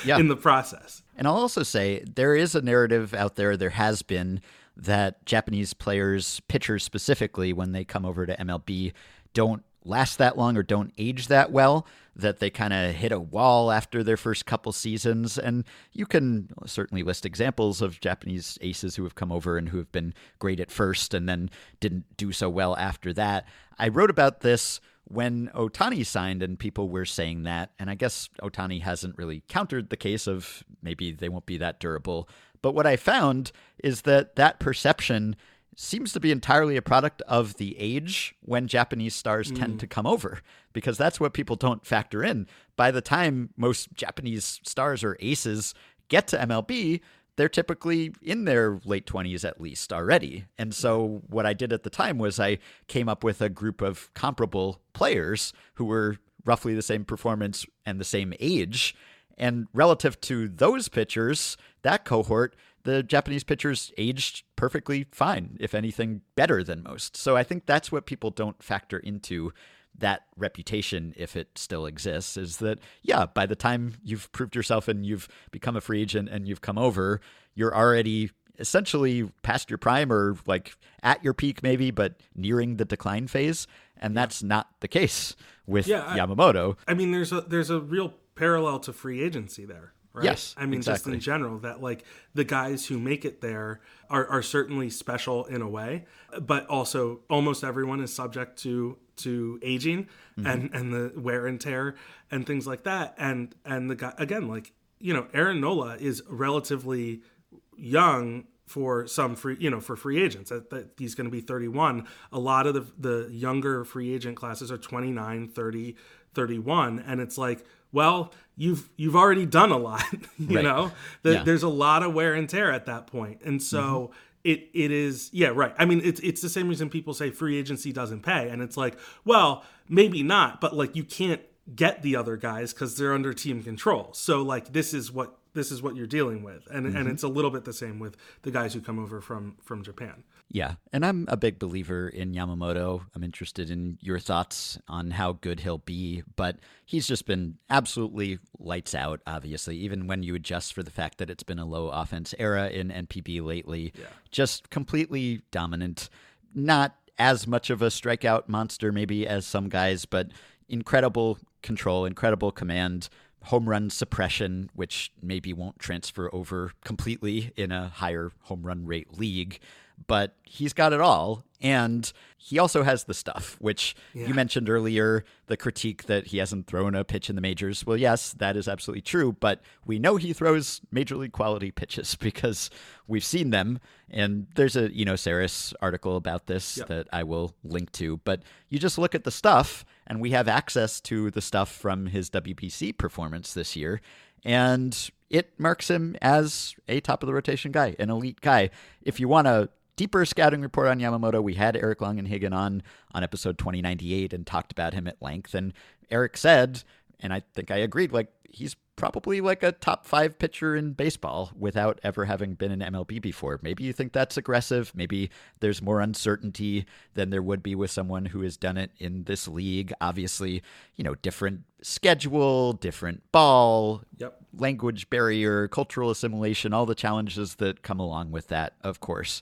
Yeah. in the process. And I'll also say there is a narrative out there, there has been, that Japanese players, pitchers specifically, when they come over to MLB, don't last that long or don't age that well, that they kind of hit a wall after their first couple seasons. And you can certainly list examples of Japanese aces who have come over and who have been great at first and then didn't do so well after that. I wrote about this when Ohtani signed, and people were saying that. And I guess Ohtani hasn't really countered the case of maybe they won't be that durable. But what I found is that that perception seems to be entirely a product of the age when Japanese stars mm. tend to come over, because that's what people don't factor in. By the time most Japanese stars or aces get to MLB, they're typically in their late 20s at least already. And so what I did at the time was I came up with a group of comparable players who were roughly the same performance and the same age. And relative to those pitchers, that cohort, the Japanese pitchers aged perfectly fine, if anything, better than most. So I think that's what people don't factor into that reputation, if it still exists, is that, yeah, by the time you've proved yourself and you've become a free agent and you've come over, you're already essentially past your prime or like at your peak, maybe, but nearing the decline phase. And that's not the case with yeah, I, Yamamoto. I mean, there's a there's a real parallel to free agency there. Right? Yes, I mean, exactly. just in general, that like the guys who make it there are, are certainly special in a way, but also almost everyone is subject to to aging mm-hmm. and and the wear and tear and things like that. And and the guy again, like you know, Aaron Nola is relatively young for some free, you know, for free agents. That, that he's going to be 31. A lot of the the younger free agent classes are 29, 30, 31, and it's like, well, you've you've already done a lot, you right. know. The, yeah. There's a lot of wear and tear at that point, and so. Mm-hmm it it is yeah right i mean it's it's the same reason people say free agency doesn't pay and it's like well maybe not but like you can't get the other guys because they're under team control so like this is what this is what you're dealing with and mm-hmm. and it's a little bit the same with the guys who come over from from japan yeah, and I'm a big believer in Yamamoto. I'm interested in your thoughts on how good he'll be, but he's just been absolutely lights out, obviously, even when you adjust for the fact that it's been a low offense era in NPB lately. Yeah. Just completely dominant. Not as much of a strikeout monster, maybe, as some guys, but incredible control, incredible command home run suppression, which maybe won't transfer over completely in a higher home run rate league but he's got it all. And he also has the stuff, which yeah. you mentioned earlier the critique that he hasn't thrown a pitch in the majors. Well, yes, that is absolutely true, but we know he throws major league quality pitches because we've seen them. And there's a Eno Sarris article about this yep. that I will link to. But you just look at the stuff, and we have access to the stuff from his WBC performance this year. And it marks him as a top of the rotation guy, an elite guy. If you want to deeper scouting report on Yamamoto. We had Eric Longenhagen on on episode 2098 and talked about him at length. And Eric said, and I think I agreed, like he's probably like a top five pitcher in baseball without ever having been in MLB before. Maybe you think that's aggressive. Maybe there's more uncertainty than there would be with someone who has done it in this league. Obviously, you know, different schedule, different ball, yep. language barrier, cultural assimilation, all the challenges that come along with that, of course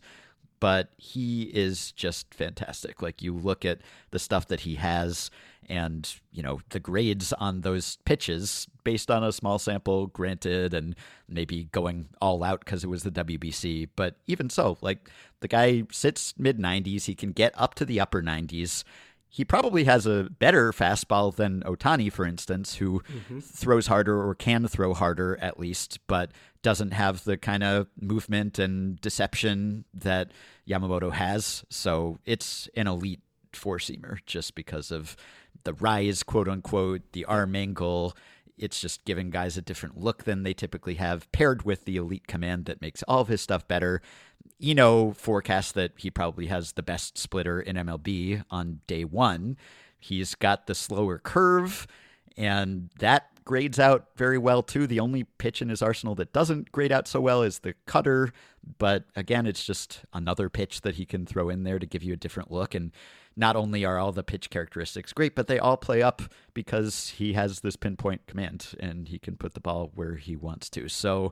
but he is just fantastic. Like you look at the stuff that he has and, you know, the grades on those pitches based on a small sample, granted, and maybe going all out because it was the WBC. But even so, like the guy sits mid 90s, he can get up to the upper 90s. He probably has a better fastball than Ohtani, for instance, who mm-hmm. throws harder or can throw harder at least, but doesn't have the kind of movement and deception that Yamamoto has. So it's an elite four seamer just because of the rise, quote unquote, the arm angle. It's just giving guys a different look than they typically have, paired with the elite command that makes all of his stuff better. Eno forecasts that he probably has the best splitter in MLB on day one. He's got the slower curve, and that grades out very well too. The only pitch in his arsenal that doesn't grade out so well is the cutter, but again, it's just another pitch that he can throw in there to give you a different look. And not only are all the pitch characteristics great, but they all play up because he has this pinpoint command and he can put the ball where he wants to. So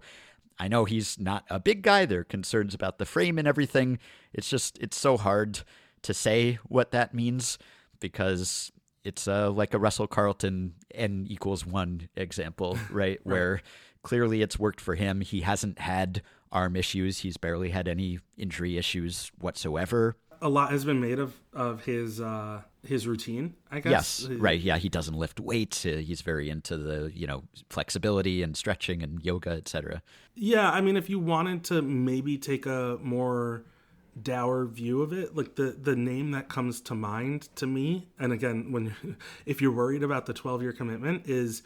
I know he's not a big guy. There are concerns about the frame and everything. It's just, it's so hard to say what that means because it's uh, like a Russell Carleton n equals one example, right? Where clearly it's worked for him. He hasn't had arm issues. He's barely had any injury issues whatsoever. A lot has been made of of his uh, his routine. I guess. Yes, right. Yeah, he doesn't lift weights. Uh, he's very into the you know flexibility and stretching and yoga, etc. Yeah, I mean, if you wanted to maybe take a more dour view of it, like the the name that comes to mind to me, and again, when if you're worried about the 12 year commitment, is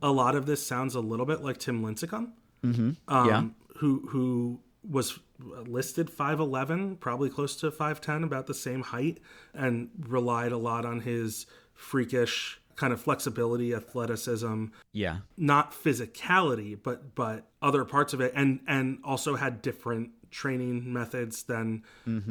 a lot of this sounds a little bit like Tim Lincecum, mm-hmm. um, Yeah. who who was listed 5'11 probably close to 5'10 about the same height and relied a lot on his freakish kind of flexibility athleticism. Yeah, not physicality but but other parts of it and and also had different training methods than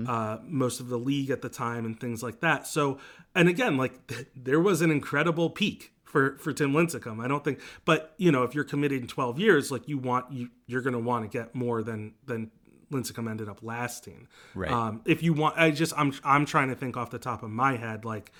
uh, most of the league at the time and things like that. So and again like th- there was an incredible peak for for Tim Lincecum I don't think but you know if you're committed in 12 years like you want you you're going to want to get more than than Lincecum ended up lasting Right. um if you want I just I'm I'm trying to think off the top of my head like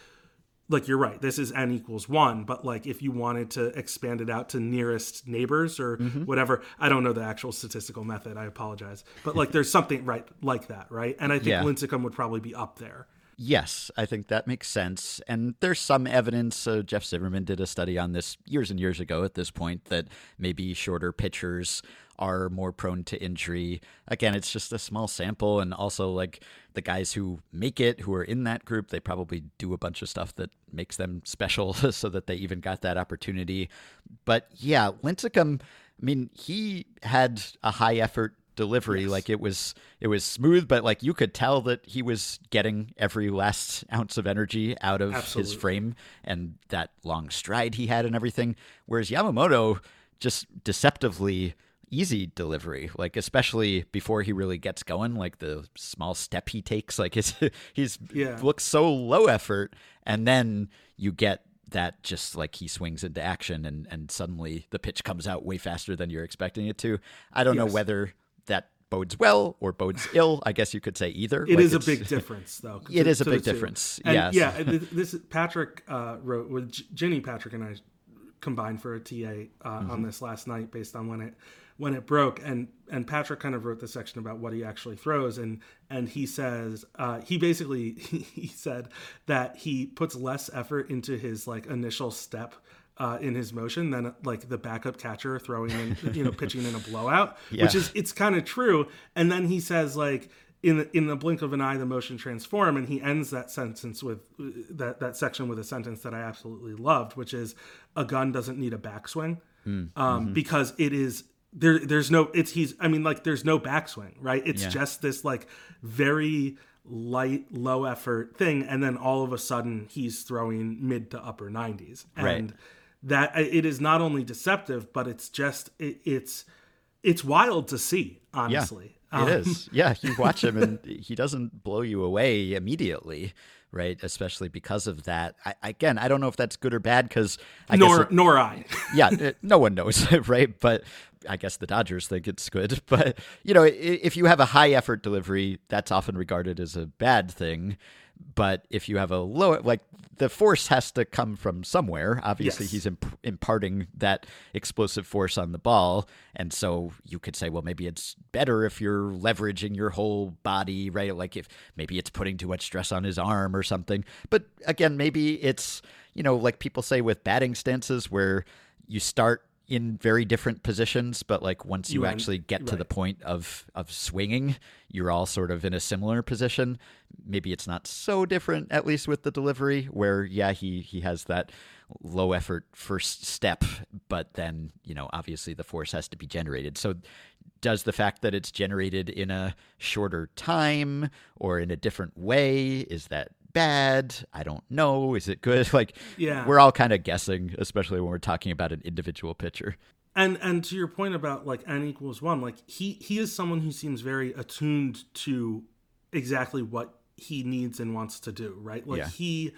like you're right this is n equals one but like if you wanted to expand it out to nearest neighbors or whatever i don't know the actual statistical method i apologize but like there's something right like that right and i think Yeah. lincecum would probably be up there Yes, I think that makes sense. And there's some evidence. Uh, Jeff Zimmerman did a study on this years and years ago at this point that maybe shorter pitchers are more prone to injury. Again, it's just a small sample. And also, like the guys who make it, who are in that group, they probably do a bunch of stuff that makes them special so that they even got that opportunity. But yeah, Lincecum, I mean, he had a high effort delivery like it was it was smooth but like you could tell that he was getting every last ounce of energy out of Absolutely. his frame and that long stride he had and everything whereas Yamamoto just deceptively easy delivery like especially before he really gets going like the small step he takes like his he's Yeah. looks so low effort and then you get that just like he swings into action and and suddenly the pitch comes out way faster than you're expecting it to i don't know whether that bodes well or bodes ill i guess you could say either It is Like, a big difference though It is a big difference, And yes. yeah this patrick uh wrote with jenny patrick and i combined for a ta uh, Mm-hmm. on this last night based on when it when it broke and and patrick kind of wrote the section about what he actually throws and and he says uh he basically he said that he puts less effort into his like initial step uh, in his motion than like the backup catcher throwing in, you know, pitching in a blowout, Yeah. which is it's kind of true. And then he says like in the, in the blink of an eye, the motion transform, and he ends that sentence with that that section with a sentence that I absolutely loved, which is a gun doesn't need a backswing, um, because it is there. There's no it's he's I mean like there's no backswing, right? It's Yeah. just this like very light low effort thing and then all of a sudden he's throwing mid to upper 90s and Right. that it is not only deceptive but it's just it, it's it's wild to see honestly Um, It is. Yeah, you watch him and he doesn't blow you away immediately, right? Especially because of that. I, again, I don't know if that's good or bad because I nor guess it- nor i yeah, uh, no one knows, right? But I guess the Dodgers think it's good. But you know, if you have a high effort delivery, that's often regarded as a bad thing. But if you have a low, like the force has to come from somewhere. Obviously, Yes. he's imp- imparting that explosive force on the ball, and so you could say, well, maybe it's better if you're leveraging your whole body, right? Like if maybe it's putting too much stress on his arm or something. But again, maybe it's you know, like people say with batting stances, where you start in very different positions, but like once you You actually get to the point of of swinging, you're all sort of in a similar position. Maybe it's not so different, at least with the delivery, where yeah, he he has that low effort first step, but then you know obviously the force has to be generated. So does the fact that it's generated in a shorter time or in a different way is that bad? I don't know. Is it good? Like Yeah. we're all kind of guessing especially when we're talking about an individual pitcher. And and to your point about like n equals one like he he is someone who seems very attuned to exactly what he needs and wants to do right? Like Yeah. he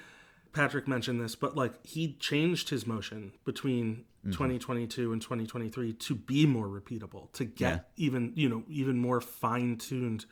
patrick mentioned this but like he changed his motion between Mm-hmm. 2022 and 2023 to be more repeatable to get even you know even more fine-tuned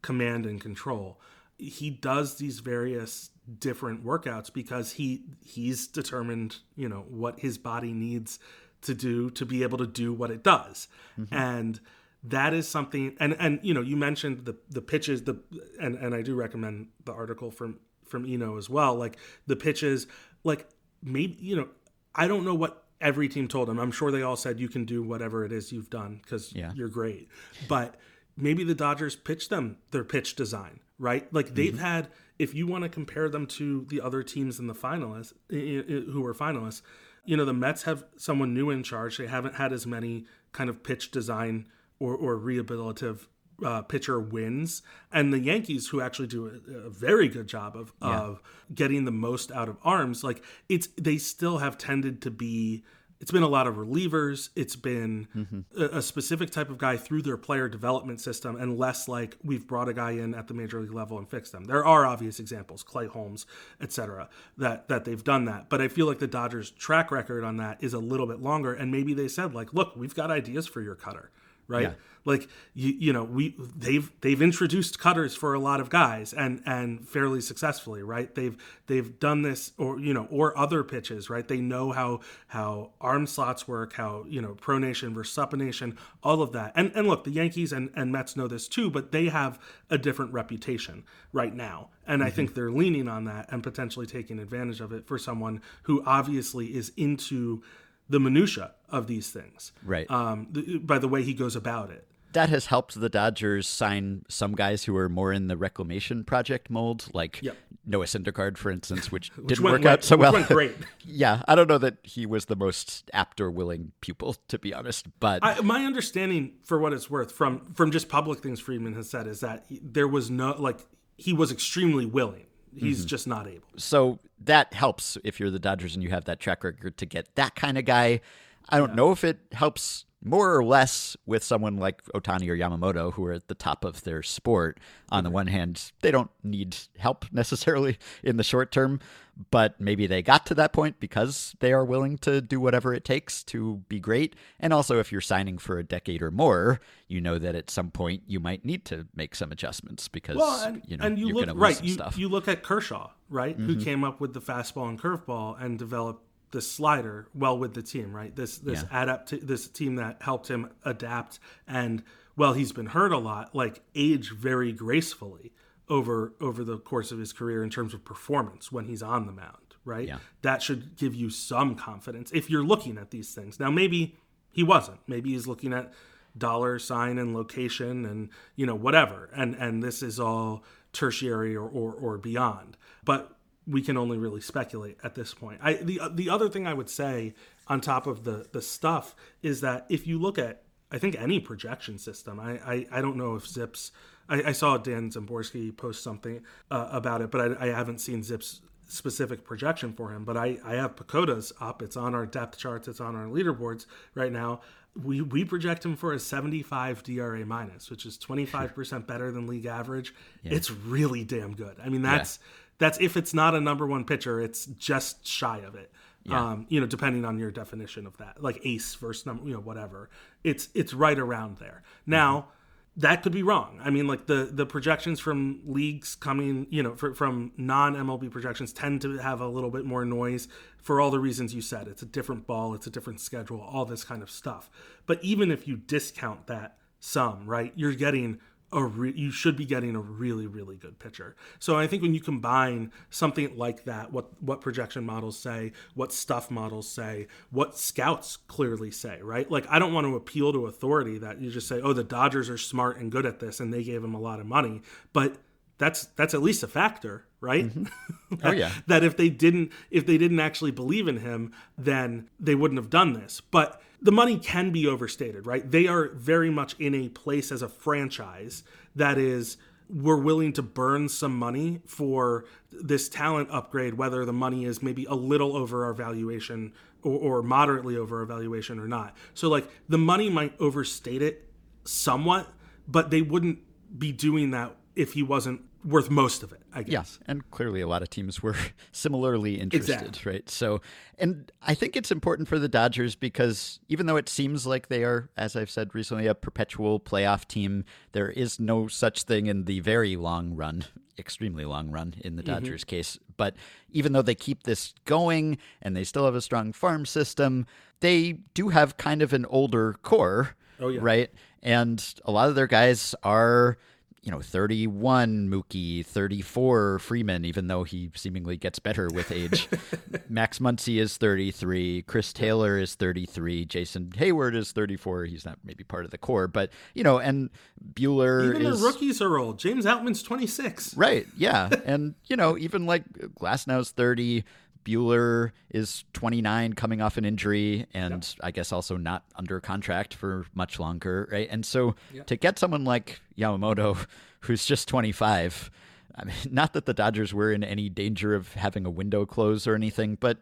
command and control he does these various different workouts because he he's determined you know what his body needs to do to be able to do what it does. Mm-hmm. And that is something and and you know you mentioned the the pitches the and and I do recommend the article from from Eno as well. Like the pitches like maybe you know I don't know what every team told him. I'm sure they all said you can do whatever it is you've done cuz Yeah. you're great. But maybe the Dodgers pitched them their pitch design right? Like they've had if you want to compare them to the other teams in the finalists who were finalists you know the Mets have someone new in charge. They haven't had as many kind of pitch design or, or rehabilitative uh, pitcher wins, and the Yankees, who actually do a, a very good job of of getting the most out of arms, like it's they still have tended to be. It's been a lot of relievers. It's been mm-hmm. a, a specific type of guy through their player development system, and less like we've brought a guy in at the major league level and fixed them. There are obvious examples, Clay Holmes, etc., that that they've done that. But I feel like the Dodgers' track record on that is a little bit longer, and maybe they said like, "Look, we've got ideas for your cutter." Right? Yeah. like you you know we they've they've introduced cutters for a lot of guys and and fairly successfully right? They've they've done this or you know or other pitches right? They know how how arm slots work how you know pronation versus supination all of that. And and look the yankees and and mets know this too but they have a different reputation right now. And i mm-hmm. think they're leaning on that and potentially taking advantage of it for someone who obviously is into the minutia of these things Right. um, th- by the way he goes about it. that has helped the Dodgers sign some guys who are more in the reclamation project mold, like Yep. Noah Syndergaard, for instance, which, Which didn't work like- out so well. great. yeah, I don't know that he was the most apt or willing pupil, to be honest. But I, my understanding, for what it's worth, from from just public things Friedman has said is that he- there was no like he was extremely willing. He's Mm-hmm. just not able. so that helps if you're the Dodgers and you have that track record to get that kind of guy. I don't know if it helps more or less with someone like Ohtani or Yamamoto, who are at the top of their sport. On the one hand, they don't need help necessarily in the short term, but maybe they got to that point because they are willing to do whatever it takes to be great. And also, if you're signing for a decade or more, you know that at some point you might need to make some adjustments because Well, and you know and you you're look going to lose right. some You stuff. Mm-hmm. you look at Kershaw, right, who came up with the fastball and curveball and developed the slider well with the team, right? This this Yeah. adapt this team that helped him adapt and well, he's been hurt a lot, like age very gracefully over over the course of his career in terms of performance when he's on the mound, right? Yeah. That should give you some confidence if you're looking at these things. Now maybe he wasn't. Maybe he's looking at dollar sign and location and you know whatever and and this is all tertiary or or, or beyond but we can only really speculate at this point. I the the other thing i would say on top of the the stuff is that if you look at i think any projection system i i, I don't know if zips I, I saw dan szymborski post something uh, about it but I, I haven't seen zips specific projection for him. But i i have PECOTA's up. It's on our depth charts. It's on our leaderboards right now. We we project him for a 75 DRA minus, which is 25% better than league average. It's really damn good. I mean, that's that's if it's not a number one pitcher, it's just shy of it. Um, you know, depending on your definition of that, like ace versus number, you know, whatever. It's it's right around there. Now, that could be wrong. I mean, like the the projections from leagues coming, you know, for, from non MLB projections tend to have a little bit more noise for all the reasons you said. It's a different ball, it's a different schedule, all this kind of stuff. But even if you discount that sum, right, you're getting a re- you should be getting a really really good pitcher. So I think when you combine something like that, what what projection models say, what stuff models say, what scouts clearly say, right? Like I don't want to appeal to authority that you just say, "Oh, the Dodgers are smart and good at this and they gave him a lot of money." But that's that's at least a factor, right? Mm-hmm. Oh, yeah. that if they didn't if they didn't actually believe in him, then they wouldn't have done this. But the money can be overstated, right? They are very much in a place as a franchise that is we're willing to burn some money for this talent upgrade, whether the money is maybe a little over our valuation or, or moderately over our valuation or not. So like the money might overstate it somewhat, but they wouldn't be doing that if he wasn't worth most of it, I guess. Yeah, guess. and clearly a lot of teams were similarly interested, Exactly. right? So, and I think it's important for the Dodgers because even though it seems like they are, as I've said recently, a perpetual playoff team, there is no such thing in the very long run extremely long run in the mm-hmm. Dodgers case. But even though they keep this going and they still have a strong farm system, they do have kind of an older core, Oh, yeah. right? And a lot of their guys are you know, 31 Mookie, 34 Freeman, even though he seemingly gets better with age. Max Muncy is 33. Chris Taylor is 33. Jason Heyward is 34. He's not maybe part of the core, but, you know, and Buehler Even is. the rookies are old. James Outman's 26. Right. Yeah. and, you know, even like Glasnow's 30. Buehler is 29 coming off an injury and I guess also not under contract for much longer, right? And so to get someone like Yamamoto who's just 25, I mean, not that the Dodgers were in any danger of having a window close or anything, but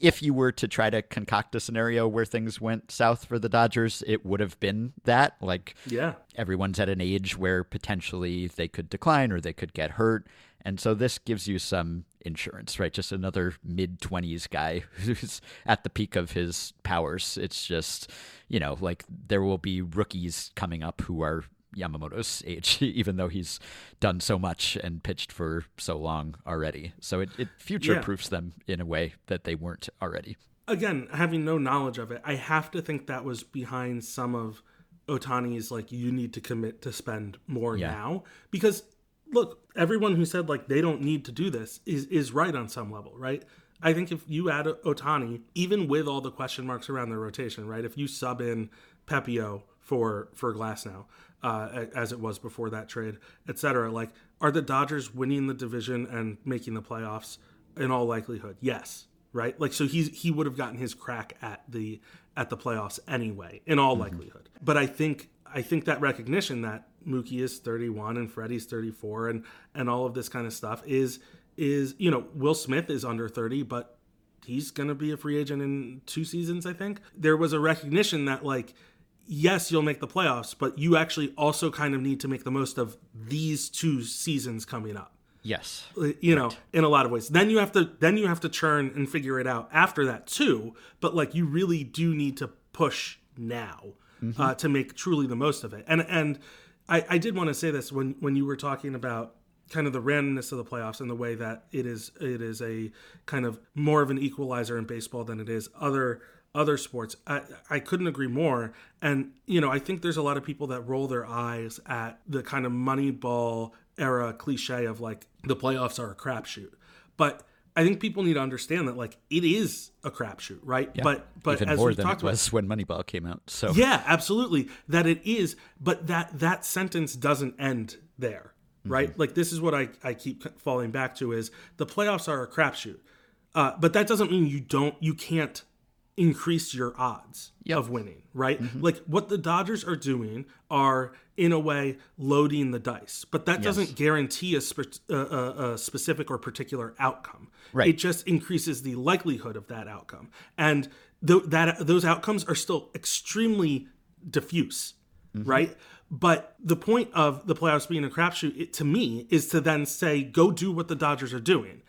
if you were to try to concoct a scenario where things went south for the Dodgers, it would have been that. Like, Yeah. everyone's at an age where potentially they could decline or they could get hurt. And so this gives you some insurance, right? Just another mid 20s guy who's at the peak of his powers. It's just, you know, like there will be rookies coming up who are Yamamoto's age, even though he's done so much and pitched for so long already. So it, it future proofs them in a way that they weren't already. Again, having no knowledge of it, I have to think that was behind some of Ohtani's like you need to commit to spend more Yeah. now because look, everyone who said like they don't need to do this is is right on some level, right? I think if you add Ohtani, even with all the question marks around the rotation, right? If you sub in Pepiot for for Glasnow, uh, as it was before that trade, et cetera, like are the Dodgers winning the division and making the playoffs? In all likelihood, yes, right? Like so he's he would have gotten his crack at the at the playoffs anyway, in all likelihood. But I think I think that recognition that Mookie is 31 and Freddie's 34 and and all of this kind of stuff is is you know Will Smith is under 30 but he's going to be a free agent in two seasons I think. There was a recognition that like yes, you'll make the playoffs, but you actually also kind of need to make the most of these two seasons coming up Yes. you know in a lot of ways then you have to then you have to churn and figure it out after that too but like you really do need to push now uh, to make truly the most of it. And and i i did want to say this when when you were talking about kind of the randomness of the playoffs and the way that it is it is a kind of more of an equalizer in baseball than it is other other sports I, I couldn't agree more. And you know i think there's a lot of people that roll their eyes at the kind of money ball era cliche of like the playoffs are a crapshoot. But i think people need to understand that like it is a crapshoot right but but Even as more we than talked it about was when Moneyball came out. So yeah, absolutely. That it is, but that that sentence doesn't end there, right? Like this is what I I keep falling back to is the playoffs are a crapshoot, uh, but that doesn't mean you don't you can't increase your odds of winning, right? Mm-hmm. Like what the Dodgers are doing are in a way loading the dice, but that doesn't guarantee a, spe- a, a, a specific or particular outcome. Right. It just increases the likelihood of that outcome, and th- that those outcomes are still extremely diffuse, mm-hmm. right? But the point of the playoffs being a crapshoot, to me, is to then say, go do what the Dodgers are doing.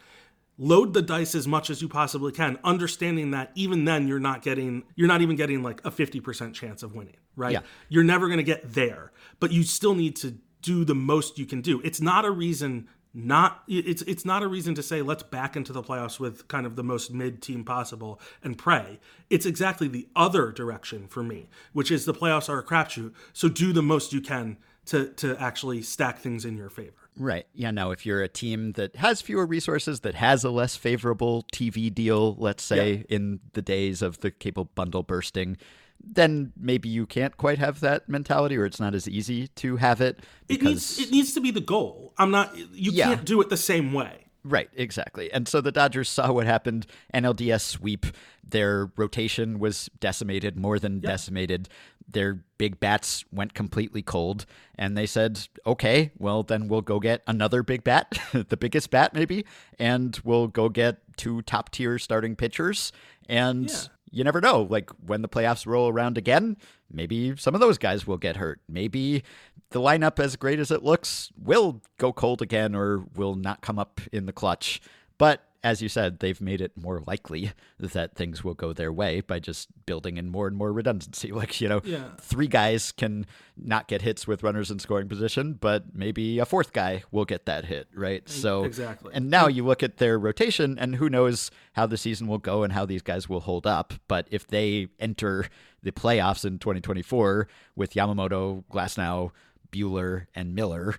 Load the dice as much as you possibly can, understanding that even then you're not getting, you're not even getting like a 50% chance of winning, right? Yeah. You're never going to get there, but you still need to do the most you can do. It's not a reason not it's it's not a reason to say let's back into the playoffs with kind of the most mid team possible and pray. It's exactly the other direction for me, which is the playoffs are a crapshoot. So do the most you can to to actually stack things in your favor. Right. Yeah. Now, if you're a team that has fewer resources, that has a less favorable TV deal, let's say in the days of the cable bundle bursting, then maybe you can't quite have that mentality, or it's not as easy to have it It needs it needs to be the goal. I'm not you Yeah. can't do it the same way. Right, exactly. And so the Dodgers saw what happened. NLDS sweep. Their rotation was decimated, more than decimated. Their big bats went completely cold. And they said, okay, well, then we'll go get another big bat, the biggest bat maybe, and we'll go get two top tier starting pitchers. And Yeah. you never know. Like when the playoffs roll around again, maybe some of those guys will get hurt. Maybe the lineup, as great as it looks, will go cold again or will not come up in the clutch. But as you said, they've made it more likely that things will go their way by just building in more and more redundancy. Like, you know, Yeah. three guys can not get hits with runners in scoring position, but maybe a fourth guy will get that hit, right? So exactly. And now you look at their rotation, and who knows how the season will go and how these guys will hold up. But if they enter the playoffs in 2024 with Yamamoto, Glasnow, Buehler, and Miller,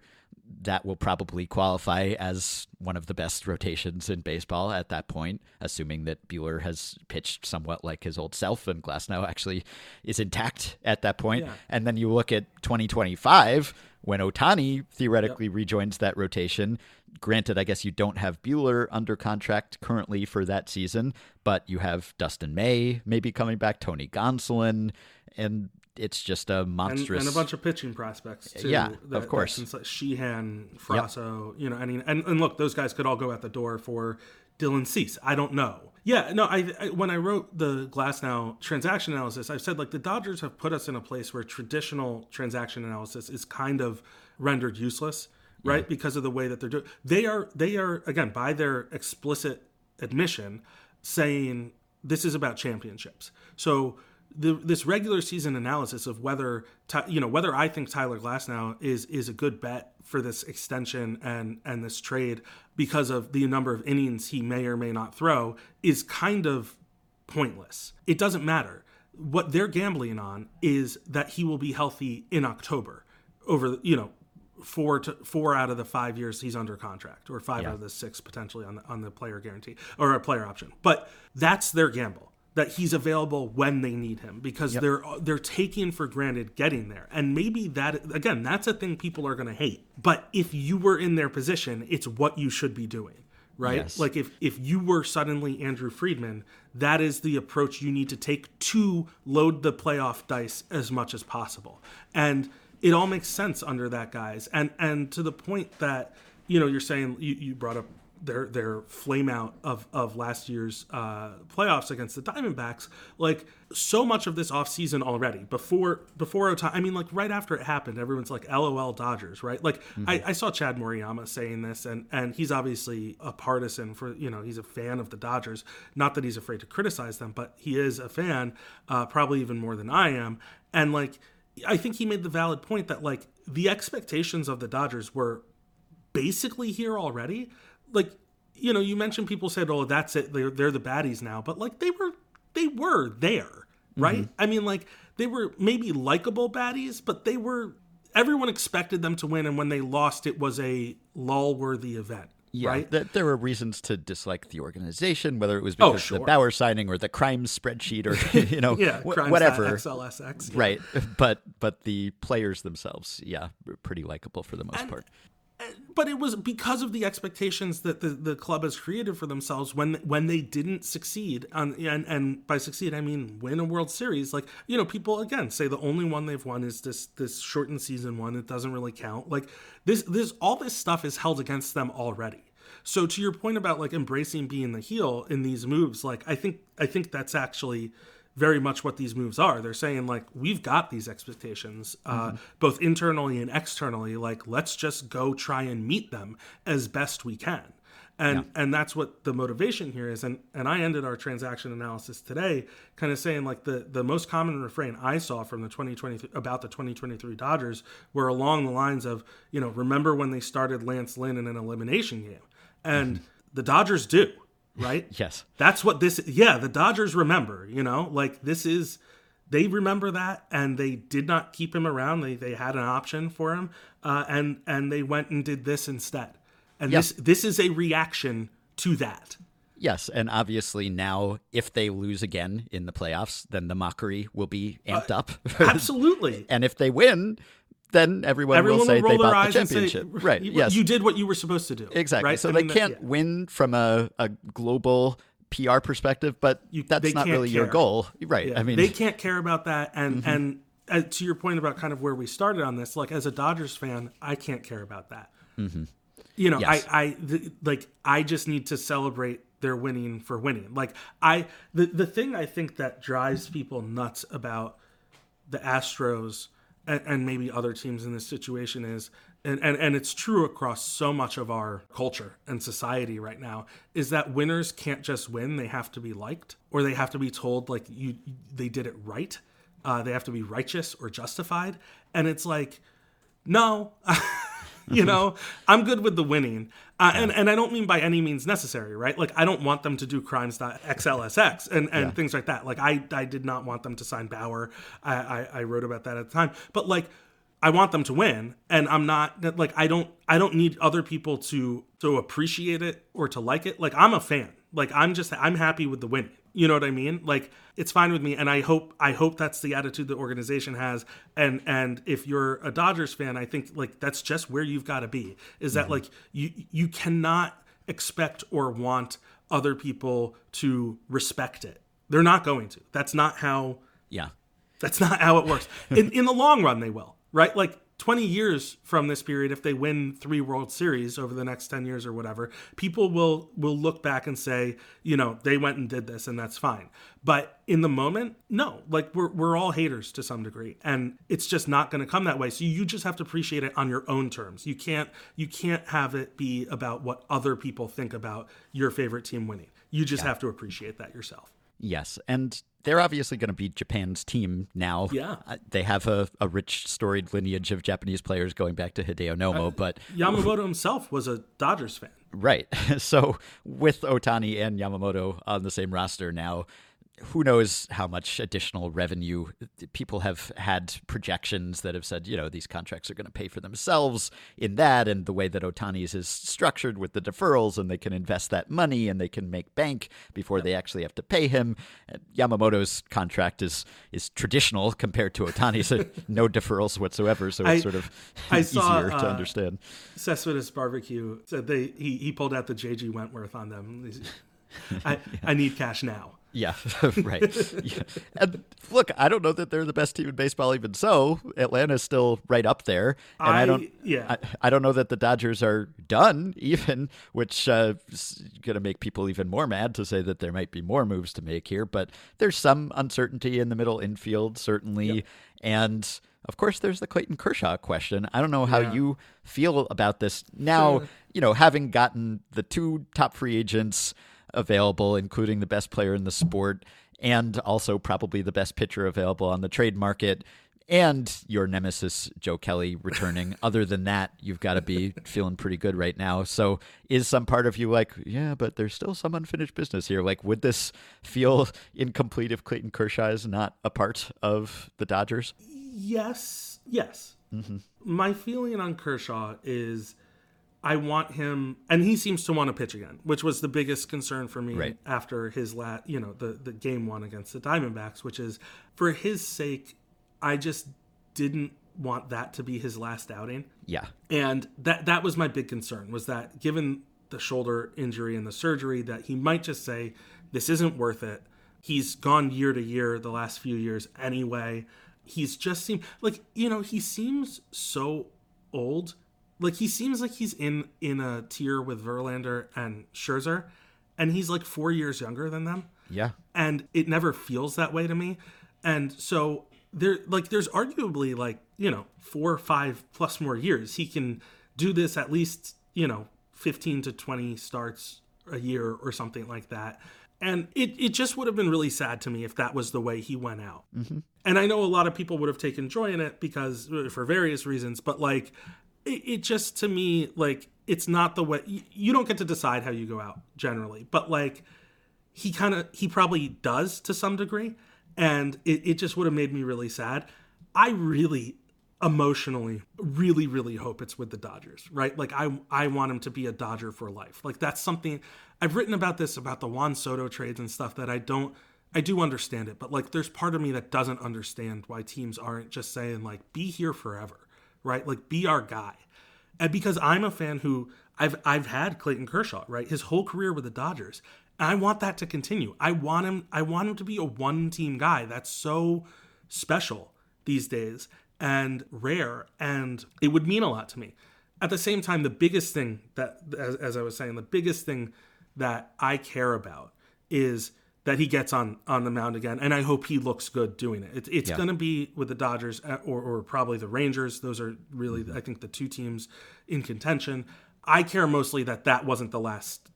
that will probably qualify as one of the best rotations in baseball at that point, assuming that Buehler has pitched somewhat like his old self and Glasnow actually is intact at that point. Yeah. And then you look at 2025 when Ohtani theoretically rejoins that rotation. Granted, I guess you don't have Buehler under contract currently for that season, but you have Dustin May maybe coming back, Tony Gonsolin, and it's just a and, monstrous. and a bunch of pitching prospects too. Yeah, of course. Like Sheehan, Frasso, you know, I mean, and, and look, those guys could all go out the door for Dylan Cease. I don't know. Yeah, no. I, I when I wrote the Glasnow transaction analysis, I said like the Dodgers have put us in a place where traditional transaction analysis is kind of rendered useless, right? Because of the way that they're doing. They are they are again by their explicit admission saying this is about championships. So the, this regular season analysis of whether you know whether I think Tyler Glasnow is is a good bet for this extension and and this trade because of the number of innings he may or may not throw is kind of pointless. It doesn't matter. What they're gambling on is that he will be healthy in October over you know four to four out of the five years he's under contract or five out of the six potentially on the on the player guarantee or a player option. But that's their gamble that he's available when they need him because they're they're taking for granted getting there. And maybe that again, that's a thing people are going to hate. But if you were in their position, it's what you should be doing. Right? Yes. Like if if you were suddenly Andrew Friedman, that is the approach you need to take to load the playoff dice as much as possible. And it all makes sense under that guys. And and to the point that, you know, you're saying you, you brought up their their flame out of of last year's uh, playoffs against the Diamondbacks. Like so much of this offseason already before before Ohtani. I mean, like right after it happened, everyone's like, "LOL Dodgers," right? Like I, I saw Chad Moriyama saying this, and and he's obviously a partisan for you know he's a fan of the Dodgers. Not that he's afraid to criticize them, but he is a fan, uh, probably even more than I am. And like I think he made the valid point that like the expectations of the Dodgers were basically here already. Like, you know, you mentioned people said, "Oh, that's it. They're they're the baddies now," but like they were they were there, right? Mm-hmm. I mean, like they were maybe likable baddies, but they were. Everyone expected them to win, and when they lost, it was a lull-worthy event, right? Th- there were reasons to dislike the organization, whether it was Oh, because of the. Bauer signing or the crime spreadsheet or you know yeah, wh- whatever. XLSX, yeah. Right, but but the players themselves, yeah, were pretty likable for the most part. But it was because of the expectations that the, the club has created for themselves when when they didn't succeed on and and by succeed I mean win a World Series. Like you know people again say the only one they've won is this this shortened season one. It doesn't really count. Like this this all this stuff is held against them already. So to your point about like embracing being the heel in these moves like I think I think that's actually very much what these moves are. They're saying like we've got these expectations, uh, both internally and externally. Like let's just go try and meet them as best we can, and and that's what the motivation here is. And and I ended our transaction analysis today, kind of saying like the the most common refrain I saw from the 2023 about the 2023 Dodgers were along the lines of you know remember when they started Lance Lynn in an elimination game, and the Dodgers do right. Yes, That's what this yeah, the Dodgers remember, you know? Like this is they remember that and they did not keep him around. They they had an option for him. Uh, and and they went and did this instead. And this this is a reaction to that. yes, and obviously now, if they lose again in the playoffs, then the mockery will be amped up. Absolutely. and if they win, then everyone, Everyone will say will they bought the and say, championship. right? You, Yes, you did what you were supposed to do. exactly. Right? So I they mean, can't yeah. win from a, a global PR perspective, but You- that's not really your goal, right? Yeah, I mean, they can't care about that. And and uh, to your point about kind of where we started on this, like as a Dodgers fan, I can't care about that. You know, Yes. I I like I just need to celebrate their winning for winning. Like I the the thing I think that drives people nuts about the Astros and, and maybe other teams in this situation is and, and and it's true across so much of our culture and society right now is that winners can't just win they have to be liked or they have to be told like you they did it right. Uh, they have to be righteous or justified. And it's like no you know i'm good with the winning uh, and, and i don't mean by any means necessary right like i don't want them to do crimes.xlsx and, and Yeah. things like that like I, I did not want them to sign bauer I, I, I wrote about that at the time but like I want them to win, and I'm not like I don't I don't need other people to to appreciate it or to like it. Like I'm a fan. Like I'm just I'm happy with the winning. You know what I mean? Like it's fine with me, and I hope I hope that's the attitude the organization has. And and if you're a Dodgers fan, I think like that's just where you've got to be. Is that mm-hmm. like you you cannot expect or want other people to respect it. They're not going to. That's not how Yeah. that's not how it works. In in the long run, they will, right? Like 20 years from this period, if they win three World Series over the next 10 years or whatever, people will will look back and say, you know, they went and did this, and that's fine. But in the moment, no. Like we're we're all haters to some degree, and it's just not going to come that way. So you just have to appreciate it on your own terms. You can't you can't have it be about what other people think about your favorite team winning. You just have to appreciate that yourself. Yes, and they're obviously going to be Japan's team now. Yeah. Uh, they have a, a rich, storied lineage of Japanese players going back to Hideo Nomo, but Yamamoto himself was a Dodgers fan. Right. So with Ohtani and Yamamoto on the same roster now, who knows how much additional revenue people have had projections that have said, you know, these contracts are going to pay for themselves in that and the way that Ohtani's is structured with the deferrals and they can invest that money and they can make bank before they actually have to pay him. And Yamamoto's contract is is traditional compared to Ohtani's, uh, no deferrals whatsoever, so it's I- sort of I easier saw, to uh, understand. Cespedes Barbecue said they he, he pulled out the JG Wentworth on them. I, I need cash now. Yeah, right. Yeah. And look, I don't know that they're the best team in baseball. Even so, Atlanta's still right up there, and I, I- don't. yeah. I, I don't know that the Dodgers are done, even, which uh, is going to make people even more mad to say that there might be more moves to make here. But there's some uncertainty in the middle infield, certainly, and. Of course, there's the Clayton Kershaw question. I don't know how Yeah. you feel about this now. You know, having gotten the two top free agents available, including the best player in the sport, and also probably the best pitcher available on the trade market, and your nemesis Joe Kelly returning. Other than that, you've got to be feeling pretty good right now. So, is some part of you like, yeah, but there's still some unfinished business here? Like, would this feel incomplete if Clayton Kershaw is not a part of the Dodgers? Yes, yes. Mm-hmm. My feeling on Kershaw is I want him, and he seems to want to pitch again, which was the biggest concern for me Right. after his last, you know, the the game one against the Diamondbacks, which is for his sake, I just didn't want that to be his last outing. Yeah. and that that was my big concern was that given the shoulder injury and the surgery that he might just say this isn't worth it he's gone year to year the last few years anyway he's just seemed like you know he seems so old like he seems like he's in in a tier with Verlander and Scherzer and he's like 4 years younger than them. Yeah. and it never feels that way to me. And so there like there's arguably like you know four or five plus more years. He can do this at least you know 15 to 20 starts a year or something like that. And it, it just would have been really sad to me if that was the way he went out. Mm-hmm. And i know a lot of people would have taken joy in it because uh, for various reasons but like it, just to me like it's not the way you, you don't get to decide how you go out generally but like he kind of he probably does to some degree and it, it just would have made me really sad. I really emotionally really really hope it's with the dodgers right? Like i i want him to be a dodger for life. Like that's something i've written about this about the juan soto trades and stuff that i don't i do understand it but like there's part of me that doesn't understand why teams aren't just saying like be here forever right like be our guy and because I'm a fan who I've I've had Clayton Kershaw, right? His whole career with the Dodgers. And I want that to continue. I want him I want him to be a one-team guy. That's so special these days and rare and it would mean a lot to me. At the same time, the biggest thing that as, as I was saying, the biggest thing that I care about is that he gets on on the mound again, and I hope he looks good doing it. It's it's Yeah. going to be with the Dodgers uh, or or probably the Rangers. Those are really I think the two teams in contention. I care mostly that that wasn't the last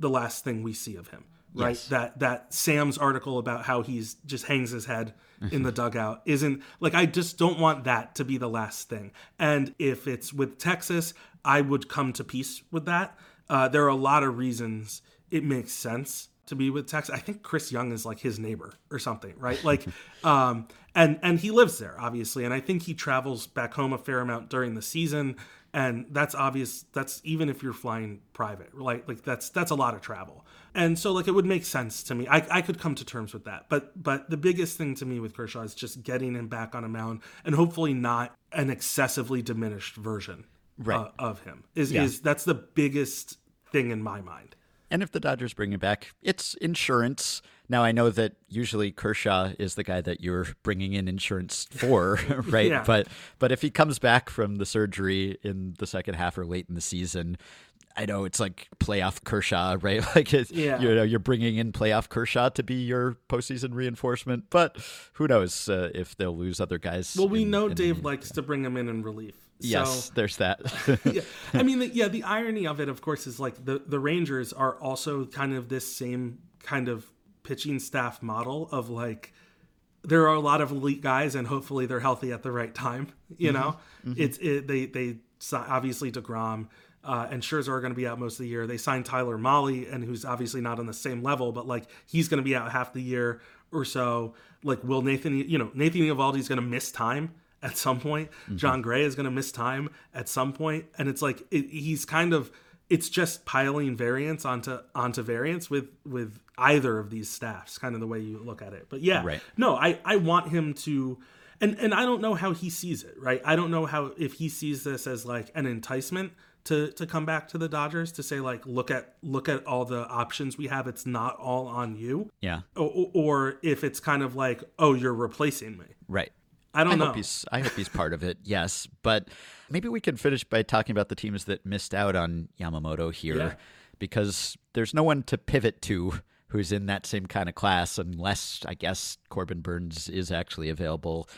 the last thing we see of him. Right, Yes. that that Sam's article about how he's just hangs his head in the dugout isn't like I just don't want that to be the last thing. And if it's with Texas, I would come to peace with that. Uh, there are a lot of reasons it makes sense to be with Texas. I think Chris Young is like his neighbor or something, right? Like, um, and and he lives there obviously, and I think he travels back home a fair amount during the season, and that's obvious. That's even if you're flying private, like like that's that's a lot of travel, and so like it would make sense to me. I I could come to terms with that, but but the biggest thing to me with Kershaw is just getting him back on a mound, and hopefully not an excessively diminished version Right. uh, of him. Is Yeah. is that's the biggest thing in my mind. And if the Dodgers bring him back, it's insurance. Now, I know that usually Kershaw is the guy that you're bringing in insurance for, right? Yeah. But but if he comes back from the surgery in the second half or late in the season, I know it's like playoff Kershaw, right? Like it's, Yeah. you know, you're bringing in playoff Kershaw to be your postseason reinforcement, but who knows uh, if they'll lose other guys? Well, we in- know in- Dave likes to bring him in in relief. Yes, So, there's that. yeah. I mean, the, yeah, the irony of it, of course, is like the, the Rangers are also kind of this same kind of pitching staff model of like, there are a lot of elite guys and hopefully they're healthy at the right time. You know, it's, it, they, they, obviously DeGrom, uh, and Scherzer are going to be out most of the year. They signed Tyler Mahle, and who's obviously not on the same level, but like he's going to be out half the year or so. Like, will Nathan, you know, Nathan Eovaldi is going to miss time at some point. Mm-hmm. Jon Gray is going to miss time at some point, and it's like it, he's kind of it's just piling variance onto onto variance with with either of these staffs, kind of the way you look at it. But yeah, Right. no, I I want him to. And, and I don't know how he sees it, right? I don't know how if he sees this as like an enticement to to come back to the Dodgers to say like look at look at all the options we have. It's not all on you, yeah, or, or if it's kind of like oh you're replacing me. right. I don't I know. hope he's I hope he's part of it. Yes, but maybe we can finish by talking about the teams that missed out on Yamamoto here, Yeah. because there's no one to pivot to who's in that same kind of class, unless I guess Corbin Burnes is actually available.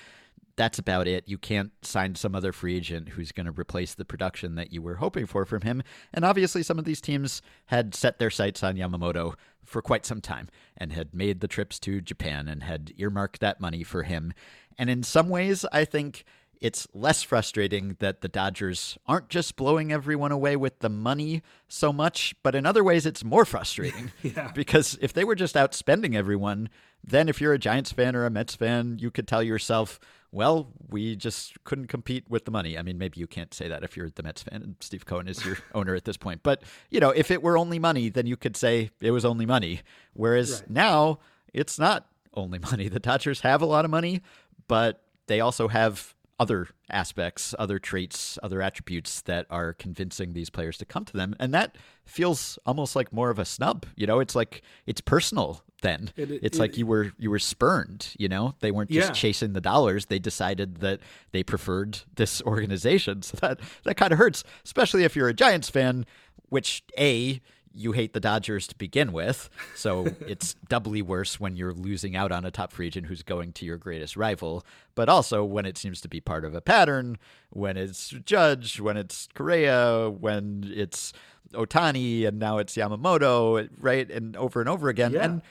That's about it. You can't sign some other free agent who's going to replace the production that you were hoping for from him. And obviously, some of these teams had set their sights on Yamamoto for quite some time and had made the trips to Japan and had earmarked that money for him. And in some ways, I think it's less frustrating that the Dodgers aren't just blowing everyone away with the money so much, but in other ways, it's more frustrating. Yeah. Because if they were just outspending everyone, then if you're a Giants fan or a Mets fan, you could tell yourself, well, we just couldn't compete with the money. I mean, maybe you can't say that if you're the Mets fan and Steve Cohen is your owner at this point. But, you know, if it were only money, then you could say it was only money. Whereas Right. now it's not only money. The Dodgers have a lot of money, but they also have other aspects, other traits, other attributes that are convincing these players to come to them. And that feels almost like more of a snub. You know, it's like it's personal then. It- it- it's it- like you were you were spurned, you know? They weren't just Yeah. chasing the dollars. They decided that they preferred this organization. So that that kind of hurts, especially if you're a Giants fan, which A you hate the Dodgers to begin with, so it's doubly worse when you're losing out on a top free agent who's going to your greatest rival. But also when it seems to be part of a pattern, when it's Judge, when it's Correa, when it's Ohtani, and now it's Yamamoto, right? And over and over again. Yeah. And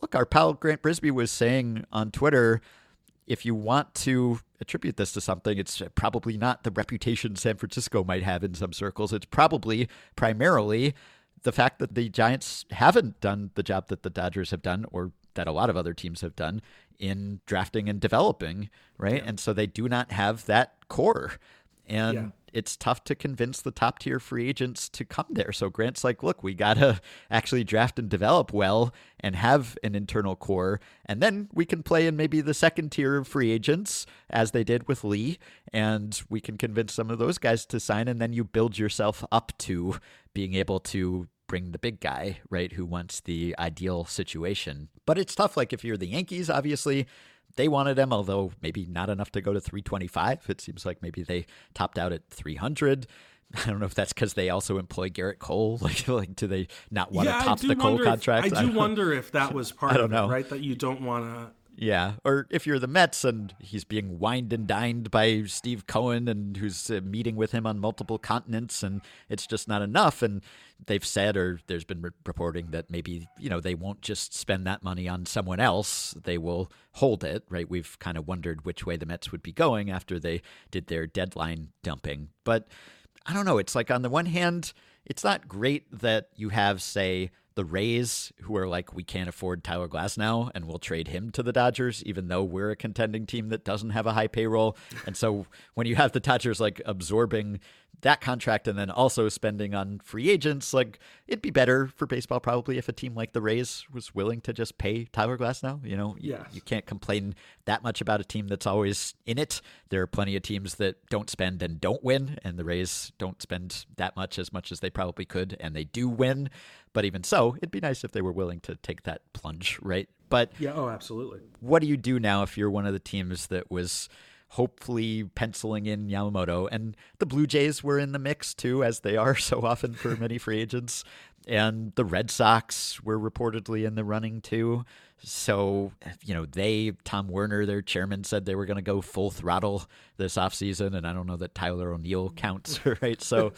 look, our pal Grant Brisbee was saying on Twitter if you want to attribute this to something, it's probably not the reputation San Francisco might have in some circles. It's probably primarily the fact that the Giants haven't done the job that the Dodgers have done, or that a lot of other teams have done in drafting and developing, right? And so they do not have that core. And Yeah. it's tough to convince the top tier free agents to come there. So Grant's like, look, we got to actually draft and develop well and have an internal core. And then we can play in maybe the second tier of free agents, as they did with Lee. And we can convince some of those guys to sign. And then you build yourself up to being able to bring the big guy, right, who wants the ideal situation. But it's tough. Like if you're the Yankees, obviously they wanted him, although maybe not enough to go to 325. It seems like maybe they topped out at 300. I don't know if that's because they also employ Gerrit Cole. Like, like do they not want yeah, to I top the Cole if- contract? I do wonder if that was part I don't of know. it, right? That you don't want to. Yeah, or if you're the Mets and he's being wined and dined by Steve Cohen and who's uh, meeting with him on multiple continents and it's just not enough and they've said or there's been re- reporting that maybe, you know, they won't just spend that money on someone else, they will hold it, right? We've kind of wondered which way the Mets would be going after they did their deadline dumping. But I don't know, it's like on the one hand, it's not great that you have say the Rays, who are like, we can't afford Tyler Glasnow, and we'll trade him to the Dodgers, even though we're a contending team that doesn't have a high payroll. And so when you have the Dodgers like absorbing that contract and then also spending on free agents, like it'd be better for baseball probably if a team like the Rays was willing to just pay Tyler Glasnow. You know, you, you can't complain that much about a team that's always in it. There are plenty of teams that don't spend and don't win, and the Rays don't spend that much as much as they probably could, and they do win. But even so, it'd be nice if they were willing to take that plunge, right? But Yeah. Oh, absolutely. what do you do now if you're one of the teams that was hopefully penciling in Yamamoto? And the Blue Jays were in the mix too, as they are so often for many free agents. And the Red Sox were reportedly in the running too. So, you know, they, Tom Werner, their chairman, said they were going to go full throttle this offseason. And I don't know that Tyler O'Neill counts, right? So,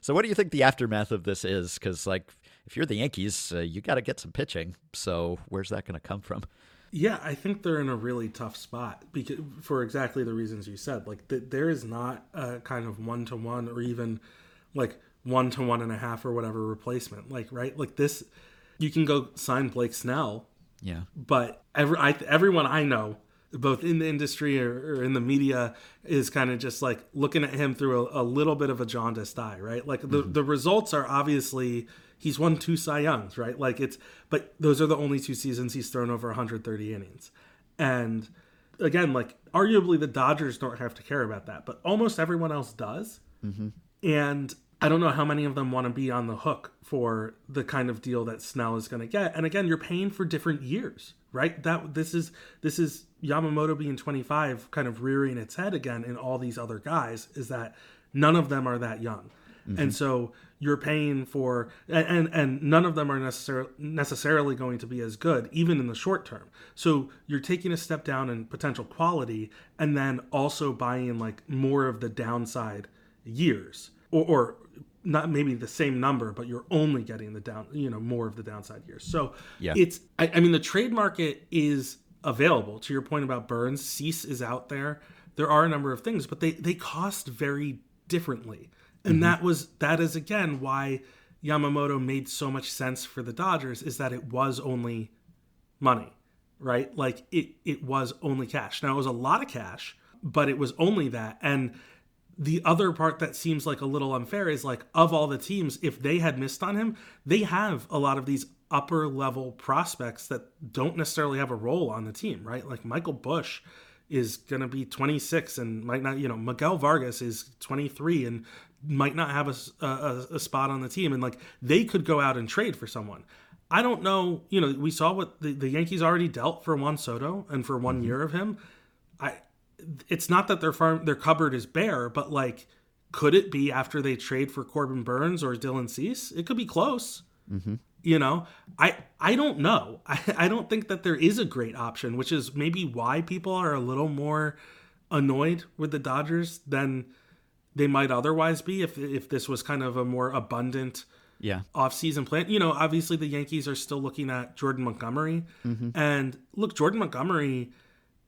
so what do you think the aftermath of this is? Because, like, if you're the Yankees, uh, you got to get some pitching. So, where's that going to come from? Yeah, I think they're in a really tough spot because for exactly the reasons you said. Like th- there is not a kind of one to one or even like one to one and a half or whatever replacement. Like right, like this, you can go sign Blake Snell, Yeah. but every I, everyone I know, both in the industry or, or in the media, is kind of just like looking at him through a, a little bit of a jaundiced eye, right? Like the the results are obviously he's won two Cy Youngs, right? Like it's but those are the only two seasons he's thrown over 130 innings, and again, like arguably the Dodgers don't have to care about that, but almost everyone else does, mm-hmm. and. I don't know how many of them want to be on the hook for the kind of deal that Snell is going to get. And again, you're paying for different years, right? That this is this is Yamamoto being 25 kind of rearing its head again in all these other guys is that none of them are that young. And mm-hmm. so you're paying for and, and none of them are necessarily necessarily going to be as good even in the short term. So you're taking a step down in potential quality and then also buying like more of the downside years or, or not maybe the same number, but you're only getting the down, you know, more of the downside years. So Yeah. it's, I, I mean, the trade market is available. To your point about Burnes, Cease is out there. There are a number of things, but they they cost very differently, and mm-hmm. that was that is again why Yamamoto made so much sense for the Dodgers is that it was only money, right? Like it it was only cash. Now it was a lot of cash, but it was only that. And the other part that seems like a little unfair is like of all the teams, if they had missed on him, they have a lot of these upper level prospects that don't necessarily have a role on the team, right? Like Michael Busch is going to be 26 and might not, you know, Miguel Vargas is 23 and might not have a a spot on the team. And like they could go out and trade for someone. I don't know, you know, we saw what the, the Yankees already dealt for Juan Soto and for one mm-hmm. year of him. I, it's not that their farm their cupboard is bare, but like, could it be after they trade for Corbin Burnes or Dylan Cease? It could be close. Mm-hmm. You know, I I don't know. I, I don't think that there is a great option, which is maybe why people are a little more annoyed with the Dodgers than they might otherwise be if if this was kind of a more abundant Yeah. offseason plan. You know, obviously the Yankees are still looking at Jordan Montgomery, mm-hmm. and look, Jordan Montgomery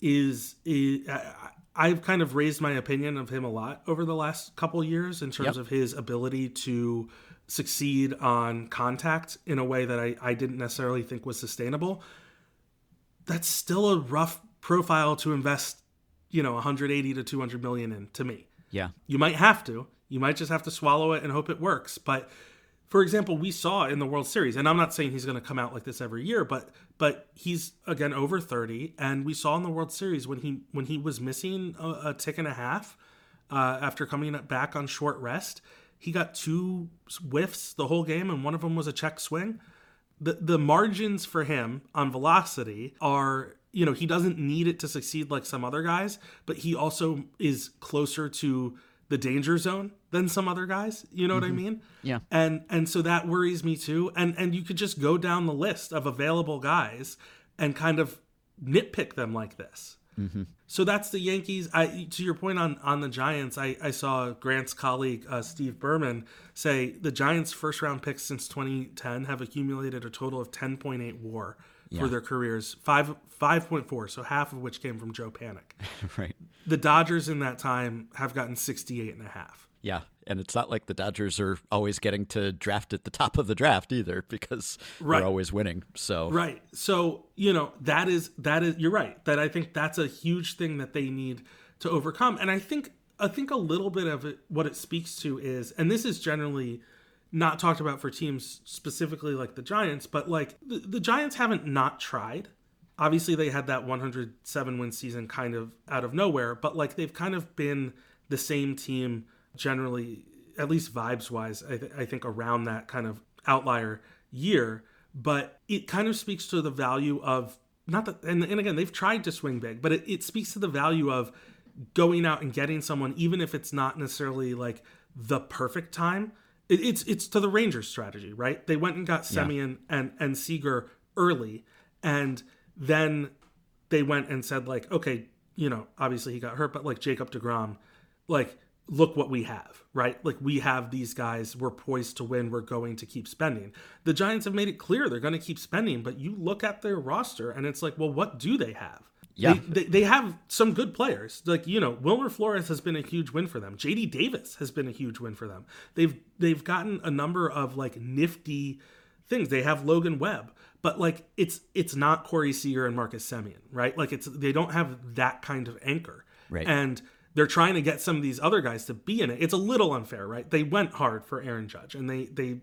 is, is I- I've kind of raised my opinion of him a lot over the last couple years in terms Yep. of his ability to succeed on contact in a way that I, I didn't necessarily think was sustainable. That's still a rough profile to invest, you know, 180 to 200 million in to me. Yeah. You might have to. You might just have to swallow it and hope it works. But for example, we saw in the World Series, and I'm not saying he's going to come out like this every year, but but he's again over 30, and we saw in the World Series when he when he was missing a, a tick and a half uh, after coming back on short rest, he got two whiffs the whole game, and one of them was a check swing. The the margins for him on velocity are you know he doesn't need it to succeed like some other guys, but he also is closer to the danger zone than some other guys. You know what I mean? Yeah. And and so that worries me too. And and you could just go down the list of available guys and kind of nitpick them like this. So that's the Yankees. I to your point on on the Giants. I I saw Grant's colleague uh, Steve Berman say the Giants' first round picks since 2010 have accumulated a total of 10.8 WAR for their careers. Five 5.4, so half of which came from Joe Panik. right. The Dodgers in that time have gotten 68 and a half. Yeah. And it's not like the Dodgers are always getting to draft at the top of the draft either because Right. they're always winning. So Right. So, you know, that is that is you're right. That I think that's a huge thing that they need to overcome. And I think I think a little bit of it what it speaks to is and this is generally not talked about for teams specifically like the Giants, but like the, the Giants haven't not tried. Obviously they had that 107 win season kind of out of nowhere, but like they've kind of been the same team generally at least vibes wise I, th- I think around that kind of outlier year but it kind of speaks to the value of not that and, and again they've tried to swing big but it, it speaks to the value of going out and getting someone even if it's not necessarily like the perfect time it, it's it's to the rangers strategy right? They went and got Semien and and seager early and then they went and said like okay you know obviously he got hurt but like jacob deGrom like look what we have right? Like we have these guys. We're poised to win. We're going to keep spending. The giants have made it clear they're going to keep spending but you look at their roster and it's like well what do they have Yeah. they, they, they have some good players like you know wilmer flores has been a huge win for them jd davis has been a huge win for them they've they've gotten a number of like nifty things they have logan webb but like it's it's not corey seager and marcus Semien, right like it's they don't have that kind of anchor Right. and they're trying to get some of these other guys to be in it. It's a little unfair, right? They went hard for Aaron Judge and they they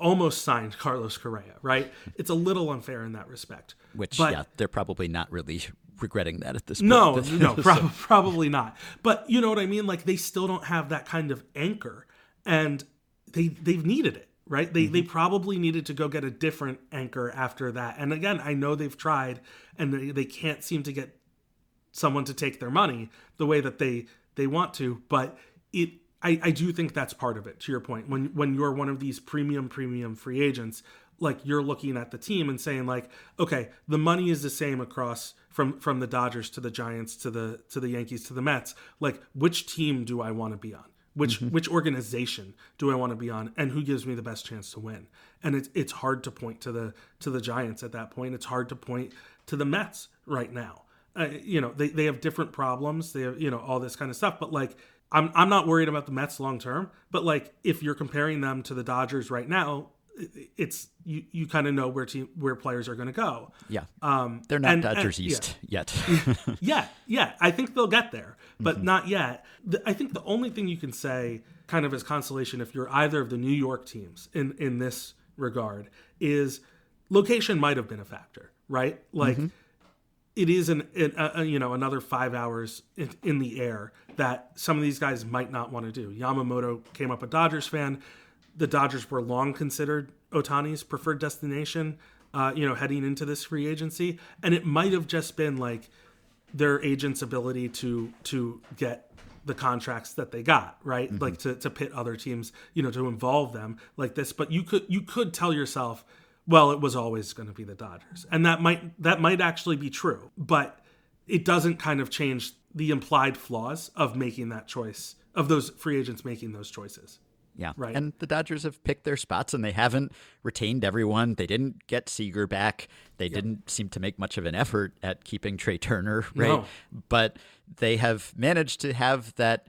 almost signed Carlos Correa, right? It's a little unfair in that respect. which But- yeah, they're probably not really regretting that at this point. No, no, prob- probably not. But you know what I mean? Like they still don't have that kind of anchor, and they they've needed it, right? They they mm-hmm. probably needed to go get a different anchor after that. And again, I know they've tried, and they, they can't seem to get someone to take their money the way that they they want to. But it, I, I do think that's part of it. To your point, when when you're one of these premium premium free agents, like you're looking at the team and saying like, okay, the money is the same across from from the Dodgers to the Giants to the to the Yankees to the Mets. Like, which team do I want to be on? Which which organization do I want to be on, and who gives me the best chance to win? And it's it's hard to point to the to the Giants at that point. It's hard to point to the Mets right now. Uh, you know, they, they have different problems. They have you know all this kind of stuff. But like, I'm I'm not worried about the Mets long term. But like, if you're comparing them to the Dodgers right now, it's you you kind of know where team where players are going to go. Yeah, Um, they're not and- and- Dodgers yeah. East yet. Yeah, yeah. I think they'll get there, but not yet. The, I think the only thing you can say, kind of as consolation, if you're either of the New York teams in in this regard, is location might have been a factor, right? Like. It is an, an a, uh, uh, you know another five hours in, in the air that some of these guys might not want to do. Yamamoto came up a Dodgers fan. The Dodgers were long considered Ohtani's preferred destination. Uh, you know, heading into this free agency, and it might have just been like their agent's ability to to get the contracts that they got right mm-hmm. like to, to pit other teams you know to involve them like this but you could you could tell yourself well it was always going to be the dodgers and that might that might actually be true but it doesn't kind of change the implied flaws of making that choice of those free agents making those choices Yeah. Right. And the Dodgers have picked their spots and they haven't retained everyone. They didn't get Seager back. They didn't seem to make much of an effort at keeping Trea Turner, right? No. But they have managed to have that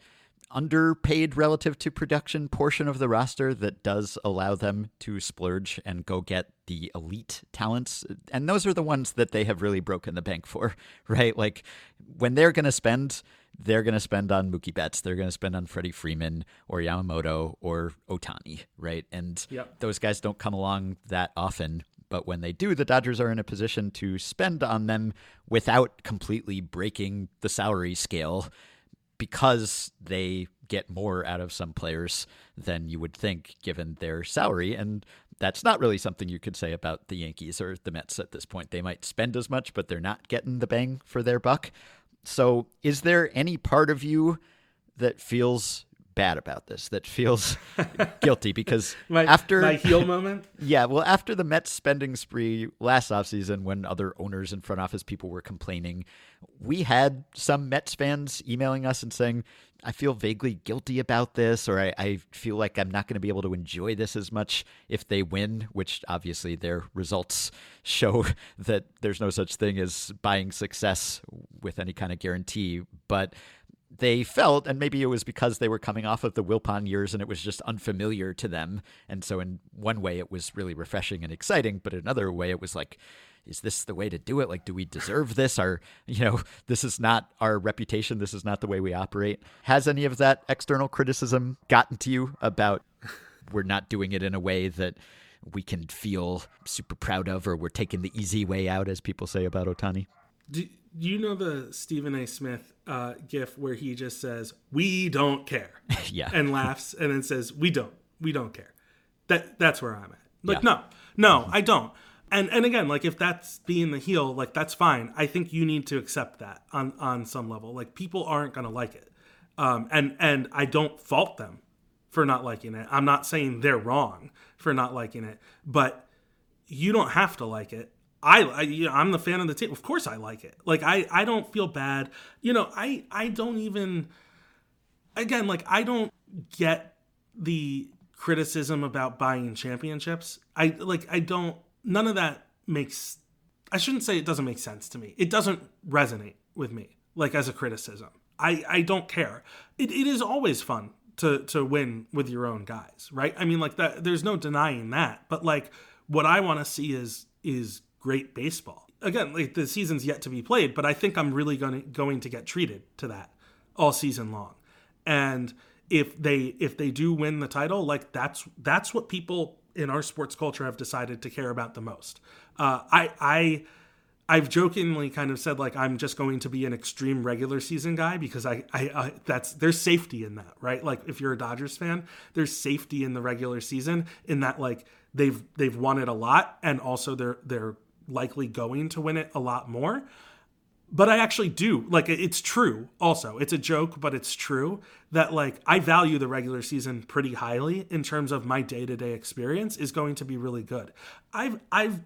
underpaid relative to production portion of the roster that does allow them to splurge and go get the elite talents. And those are the ones that they have really broken the bank for, right? Like when they're going to spend, they're going to spend on Mookie Betts. They're going to spend on Freddie Freeman or Yamamoto or Ohtani, right? And Yep. those guys don't come along that often. But when they do, the Dodgers are in a position to spend on them without completely breaking the salary scale because they get more out of some players than you would think given their salary. And that's not really something you could say about the Yankees or the Mets at this point. They might spend as much, but they're not getting the bang for their buck. So, is there any part of you that feels bad about this, that feels guilty because My, after my heel moment. yeah, well, after the Mets spending spree last offseason, when other owners and front office people were complaining, we had some Mets fans emailing us and saying, I feel vaguely guilty about this, or I, I feel like I'm not going to be able to enjoy this as much if they win, which obviously their results show that there's no such thing as buying success with any kind of guarantee. But they felt, and maybe it was because they were coming off of the Wilpon years and it was just unfamiliar to them. And so, in one way, it was really refreshing and exciting, but another way, it was like, is this the way to do it? Like, do we deserve this? Or, you know, this is not our reputation. This is not the way we operate. Has any of that external criticism gotten to you about we're not doing it in a way that we can feel super proud of, or we're taking the easy way out, as people say about Ohtani? Do, do you know the Stephen A. Smith uh, gif where he just says, "We don't care," yeah, and laughs, and then says, "We don't, we don't care." That that's where I'm at. Like, Yeah. no, no, I don't. And and again, like if that's being the heel, like that's fine. I think you need to accept that on on some level. Like people aren't gonna like it, um, and and I don't fault them for not liking it. I'm not saying they're wrong for not liking it, but you don't have to like it. I, I you know, I'm the fan of the team. Of course I like it. Like I I don't feel bad. You know, I I don't even again like I don't get the criticism about buying championships. I like I don't none of that makes I shouldn't say it doesn't make sense to me. It doesn't resonate with me like as a criticism. I I don't care. It it is always fun to to win with your own guys, right? I mean like that there's no denying that. But like what I want to see is is great baseball. Again, like the season's yet to be played, but I think I'm really going to, going to get treated to that all season long. And if they if they do win the title, like that's that's what people in our sports culture have decided to care about the most. Uh, I I I've jokingly kind of said like I'm just going to be an extreme regular season guy because I, I, I that's there's safety in that, right? Like if you're a Dodgers fan, there's safety in the regular season in that like they've they've won it a lot and also they're they're likely going to win it a lot more. But I actually do like it's true. Also, it's a joke, but it's true that like I value the regular season pretty highly in terms of my day to day experience is going to be really good. I've I've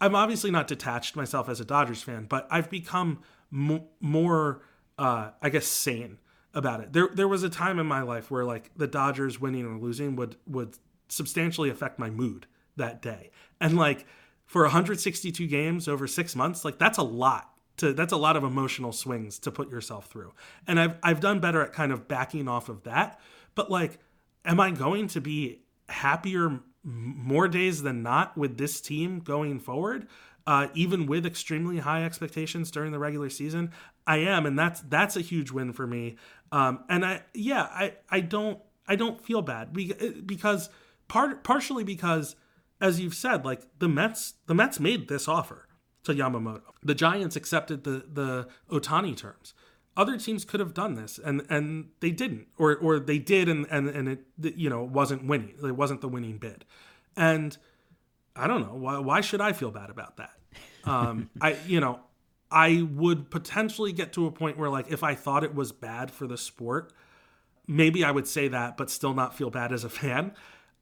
I'm obviously not detached myself as a Dodgers fan, but I've become mo- more, uh, I guess, sane about it. There, there was a time in my life where like the Dodgers winning or losing would would substantially affect my mood that day, and like for 162 games over six months, like that's a lot. To, that's a lot of emotional swings to put yourself through, and I've I've done better at kind of backing off of that. But like, am I going to be happier more days than not with this team going forward, uh, even with extremely high expectations during the regular season. I am, and that's that's a huge win for me. Um, and I, yeah, I I don't I don't feel bad because part partially because, as you've said, like the Mets the Mets made this offer to Yamamoto. The Giants accepted the the Ohtani terms. Other teams could have done this and and they didn't or or they did and and and it you know wasn't winning it wasn't the winning bid. And i don't know why, why should i feel bad about that? Um i you know i would potentially get to a point where like if i thought it was bad for the sport maybe i would say that but still not feel bad as a fan.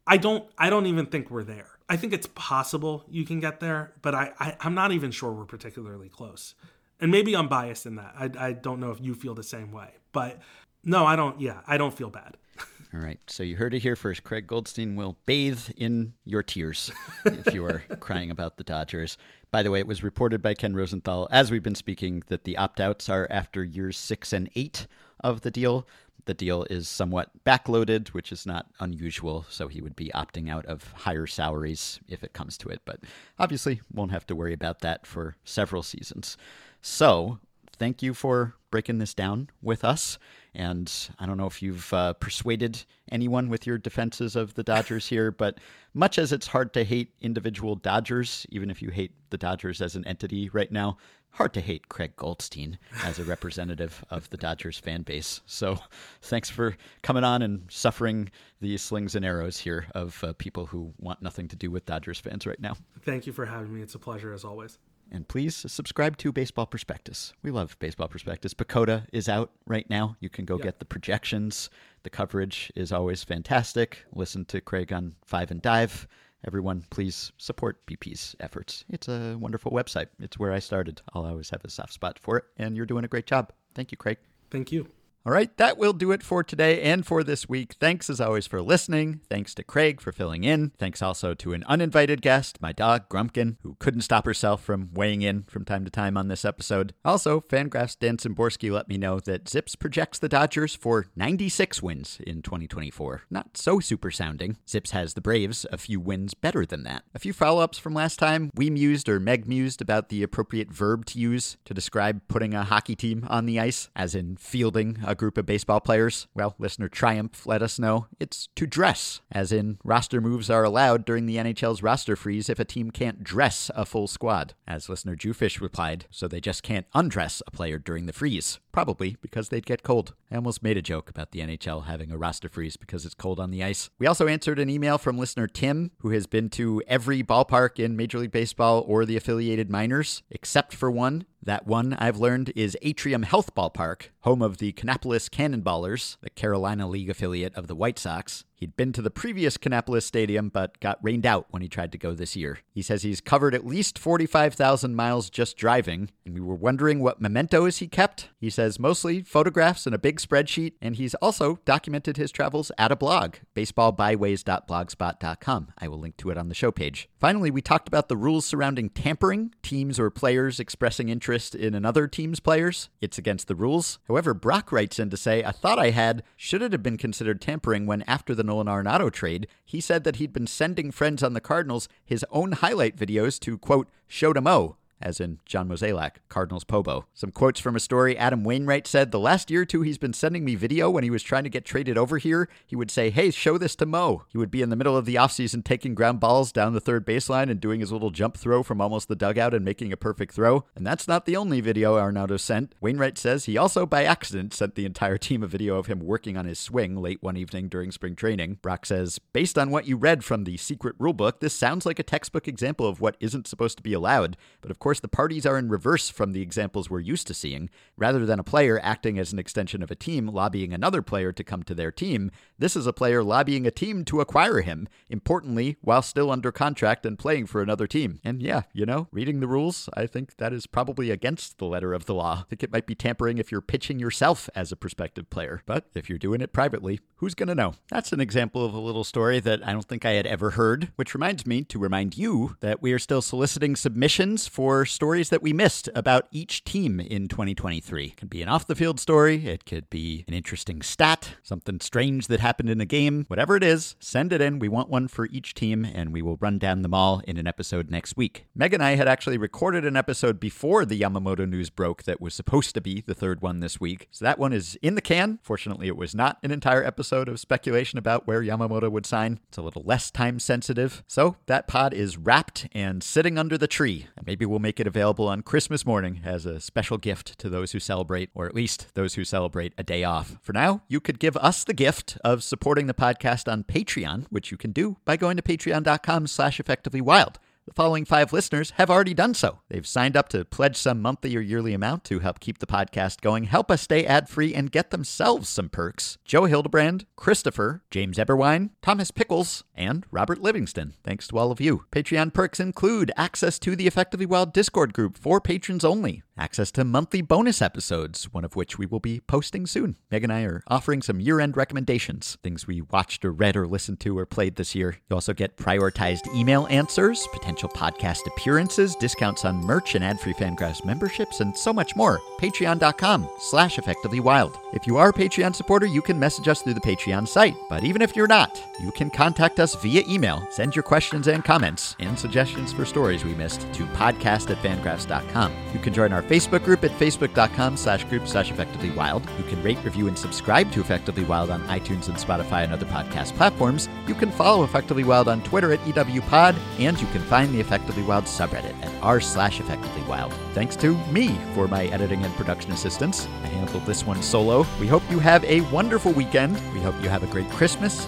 I don't i don't even think we're there i think it's possible you can get there but i, I i'm not even sure we're particularly close and maybe I'm biased in that. I, I don't know if you feel the same way, but no, I don't. Yeah, I don't feel bad. All right. So you heard it here first. Craig Goldstein will bathe in your tears if you are crying about the Dodgers. By the way, it was reported by Ken Rosenthal, as we've been speaking, that the opt outs are after years six and eight of the deal. The deal is somewhat backloaded, which is not unusual, so he would be opting out of higher salaries if it comes to it. But obviously, won't have to worry about that for several seasons. So, thank you for breaking this down with us. And I don't know if you've uh, persuaded anyone with your defenses of the Dodgers here, but much as it's hard to hate individual Dodgers, even if you hate the Dodgers as an entity right now, hard to hate Craig Goldstein as a representative of the Dodgers fan base. So thanks for coming on and suffering the slings and arrows here of uh, people who want nothing to do with Dodgers fans right now. Thank you for having me. It's a pleasure as always. And please subscribe to Baseball Prospectus. We love Baseball Prospectus. PECOTA is out right now. You can go get the projections. The coverage is always fantastic. Listen to Craig on Five and Dive. Everyone, please support BP's efforts. It's a wonderful website. It's where I started. I'll always have a soft spot for it, and you're doing a great job. Thank you, Craig. Thank you. All right, that will do it for today and for this week. Thanks as always for listening. Thanks to Craig for filling in. Thanks also to an uninvited guest, my dog Grumpkin, who couldn't stop herself from weighing in from time to time on this episode. Also, Fangraphs Dan Szymborski let me know that Zips projects the Dodgers for 96 wins in 2024. Not so super sounding. Zips has the Braves a few wins better than that. A few follow ups from last time. We mused or Meg mused about the appropriate verb to use to describe putting a hockey team on the ice, as in fielding a group of baseball players? Well, listener Triumph let us know it's to dress, as in roster moves are allowed during the NHL's roster freeze if a team can't dress a full squad. As listener Jewfish replied, so they just can't undress a player during the freeze. Probably because they'd get cold. I almost made a joke about the NHL having a roster freeze because it's cold on the ice. We also answered an email from listener Tim, who has been to every ballpark in Major League Baseball or the affiliated minors, except for one. That one, I've learned, is Atrium Health Ballpark, home of the Kannapolis Cannonballers, the Carolina League affiliate of the White Sox. He'd been to the previous Kannapolis Stadium, but got rained out when he tried to go this year. He says he's covered at least 45,000 miles just driving, and we were wondering what mementos he kept. He says mostly photographs and a big spreadsheet, and he's also documented his travels at a blog, baseballbyways.blogspot.com. I will link to it on the show page. Finally, we talked about the rules surrounding tampering, teams or players expressing interest in another team's players. It's against the rules. However, Brock writes in to say, I thought I had, should it have been considered tampering when after the Nolan Arenado trade, he said that he'd been sending friends on the Cardinals his own highlight videos to, quote, show to Mo, as in John Mozeliak, Cardinals Pobo. Some quotes from a story Adam Wainwright said, The last year or two, he's been sending me video when he was trying to get traded over here. He would say, Hey, show this to Mo. He would be in the middle of the offseason taking ground balls down the third baseline and doing his little jump throw from almost the dugout and making a perfect throw. And that's not the only video Arenado sent. Wainwright says he also, by accident, sent the entire team a video of him working on his swing late one evening during spring training. Brock says, Based on what you read from the secret rulebook, this sounds like a textbook example of what isn't supposed to be allowed. But of course, the parties are in reverse from the examples we're used to seeing. Rather than a player acting as an extension of a team lobbying another player to come to their team, this is a player lobbying a team to acquire him, importantly, while still under contract and playing for another team. And yeah, you know, reading the rules, I think that is probably against the letter of the law. I think it might be tampering if you're pitching yourself as a prospective player. But if you're doing it privately, who's going to know? That's an example of a little story that I don't think I had ever heard, which reminds me to remind you that we are still soliciting submissions for stories that we missed about each team in 2023. It could be an off the field story, it could be an interesting stat, something strange that happened in a game, whatever it is, send it in. We want one for each team, and we will run down them all in an episode next week. Meg and I had actually recorded an episode before the Yamamoto news broke that was supposed to be the third one this week. So that one is in the can. Fortunately, it was not an entire episode of speculation about where Yamamoto would sign. It's a little less time sensitive. So that pod is wrapped and sitting under the tree. And maybe we'll make it available on Christmas morning as a special gift to those who celebrate, or at least those who celebrate a day off. For now, you could give us the gift of supporting the podcast on Patreon, which you can do by going to patreon.com slash effectivelywild. The following five listeners have already done so. They've signed up to pledge some monthly or yearly amount to help keep the podcast going, help us stay ad free, and get themselves some perks. Joe Hildebrand, Christopher, James Eberwine, Thomas Pickles, and Robert Livingston. Thanks to all of you. Patreon perks include access to the Effectively Wild Discord group for patrons only, access to monthly bonus episodes, one of which we will be posting soon. Meg and I are offering some year end recommendations, things we watched or read or listened to or played this year. You also get prioritized email answers, potential podcast appearances, discounts on merch and ad free Fangraphs memberships, and so much more. Patreon.com slash effectively wild. If you are a Patreon supporter, you can message us through the Patreon site. But even if you're not, you can contact us via email. Send your questions and comments and suggestions for stories we missed to podcast at fangraphs.com. You can join our Facebook group at facebook.com slash group slash effectively wild. You can rate, review, and subscribe to Effectively Wild on iTunes and Spotify and other podcast platforms. You can follow Effectively Wild on Twitter at EWPod, and you can find the Effectively Wild subreddit at r slash effectively wild. Thanks to me for my editing and production assistance. I handled this one solo. We hope you have a wonderful weekend. We hope you have a great Christmas,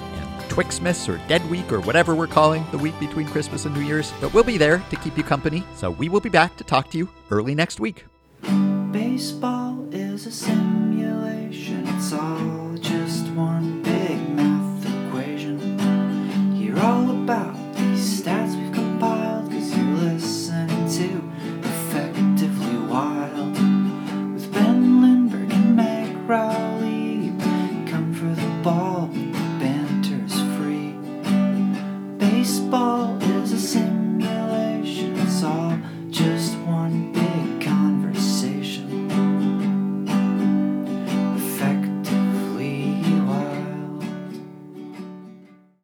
Twixmas or Dead Week or whatever we're calling the week between Christmas and New Year's, but we'll be there to keep you company. So we will be back to talk to you early next week. Baseball is a simulation, it's all just one big math equation. You're all about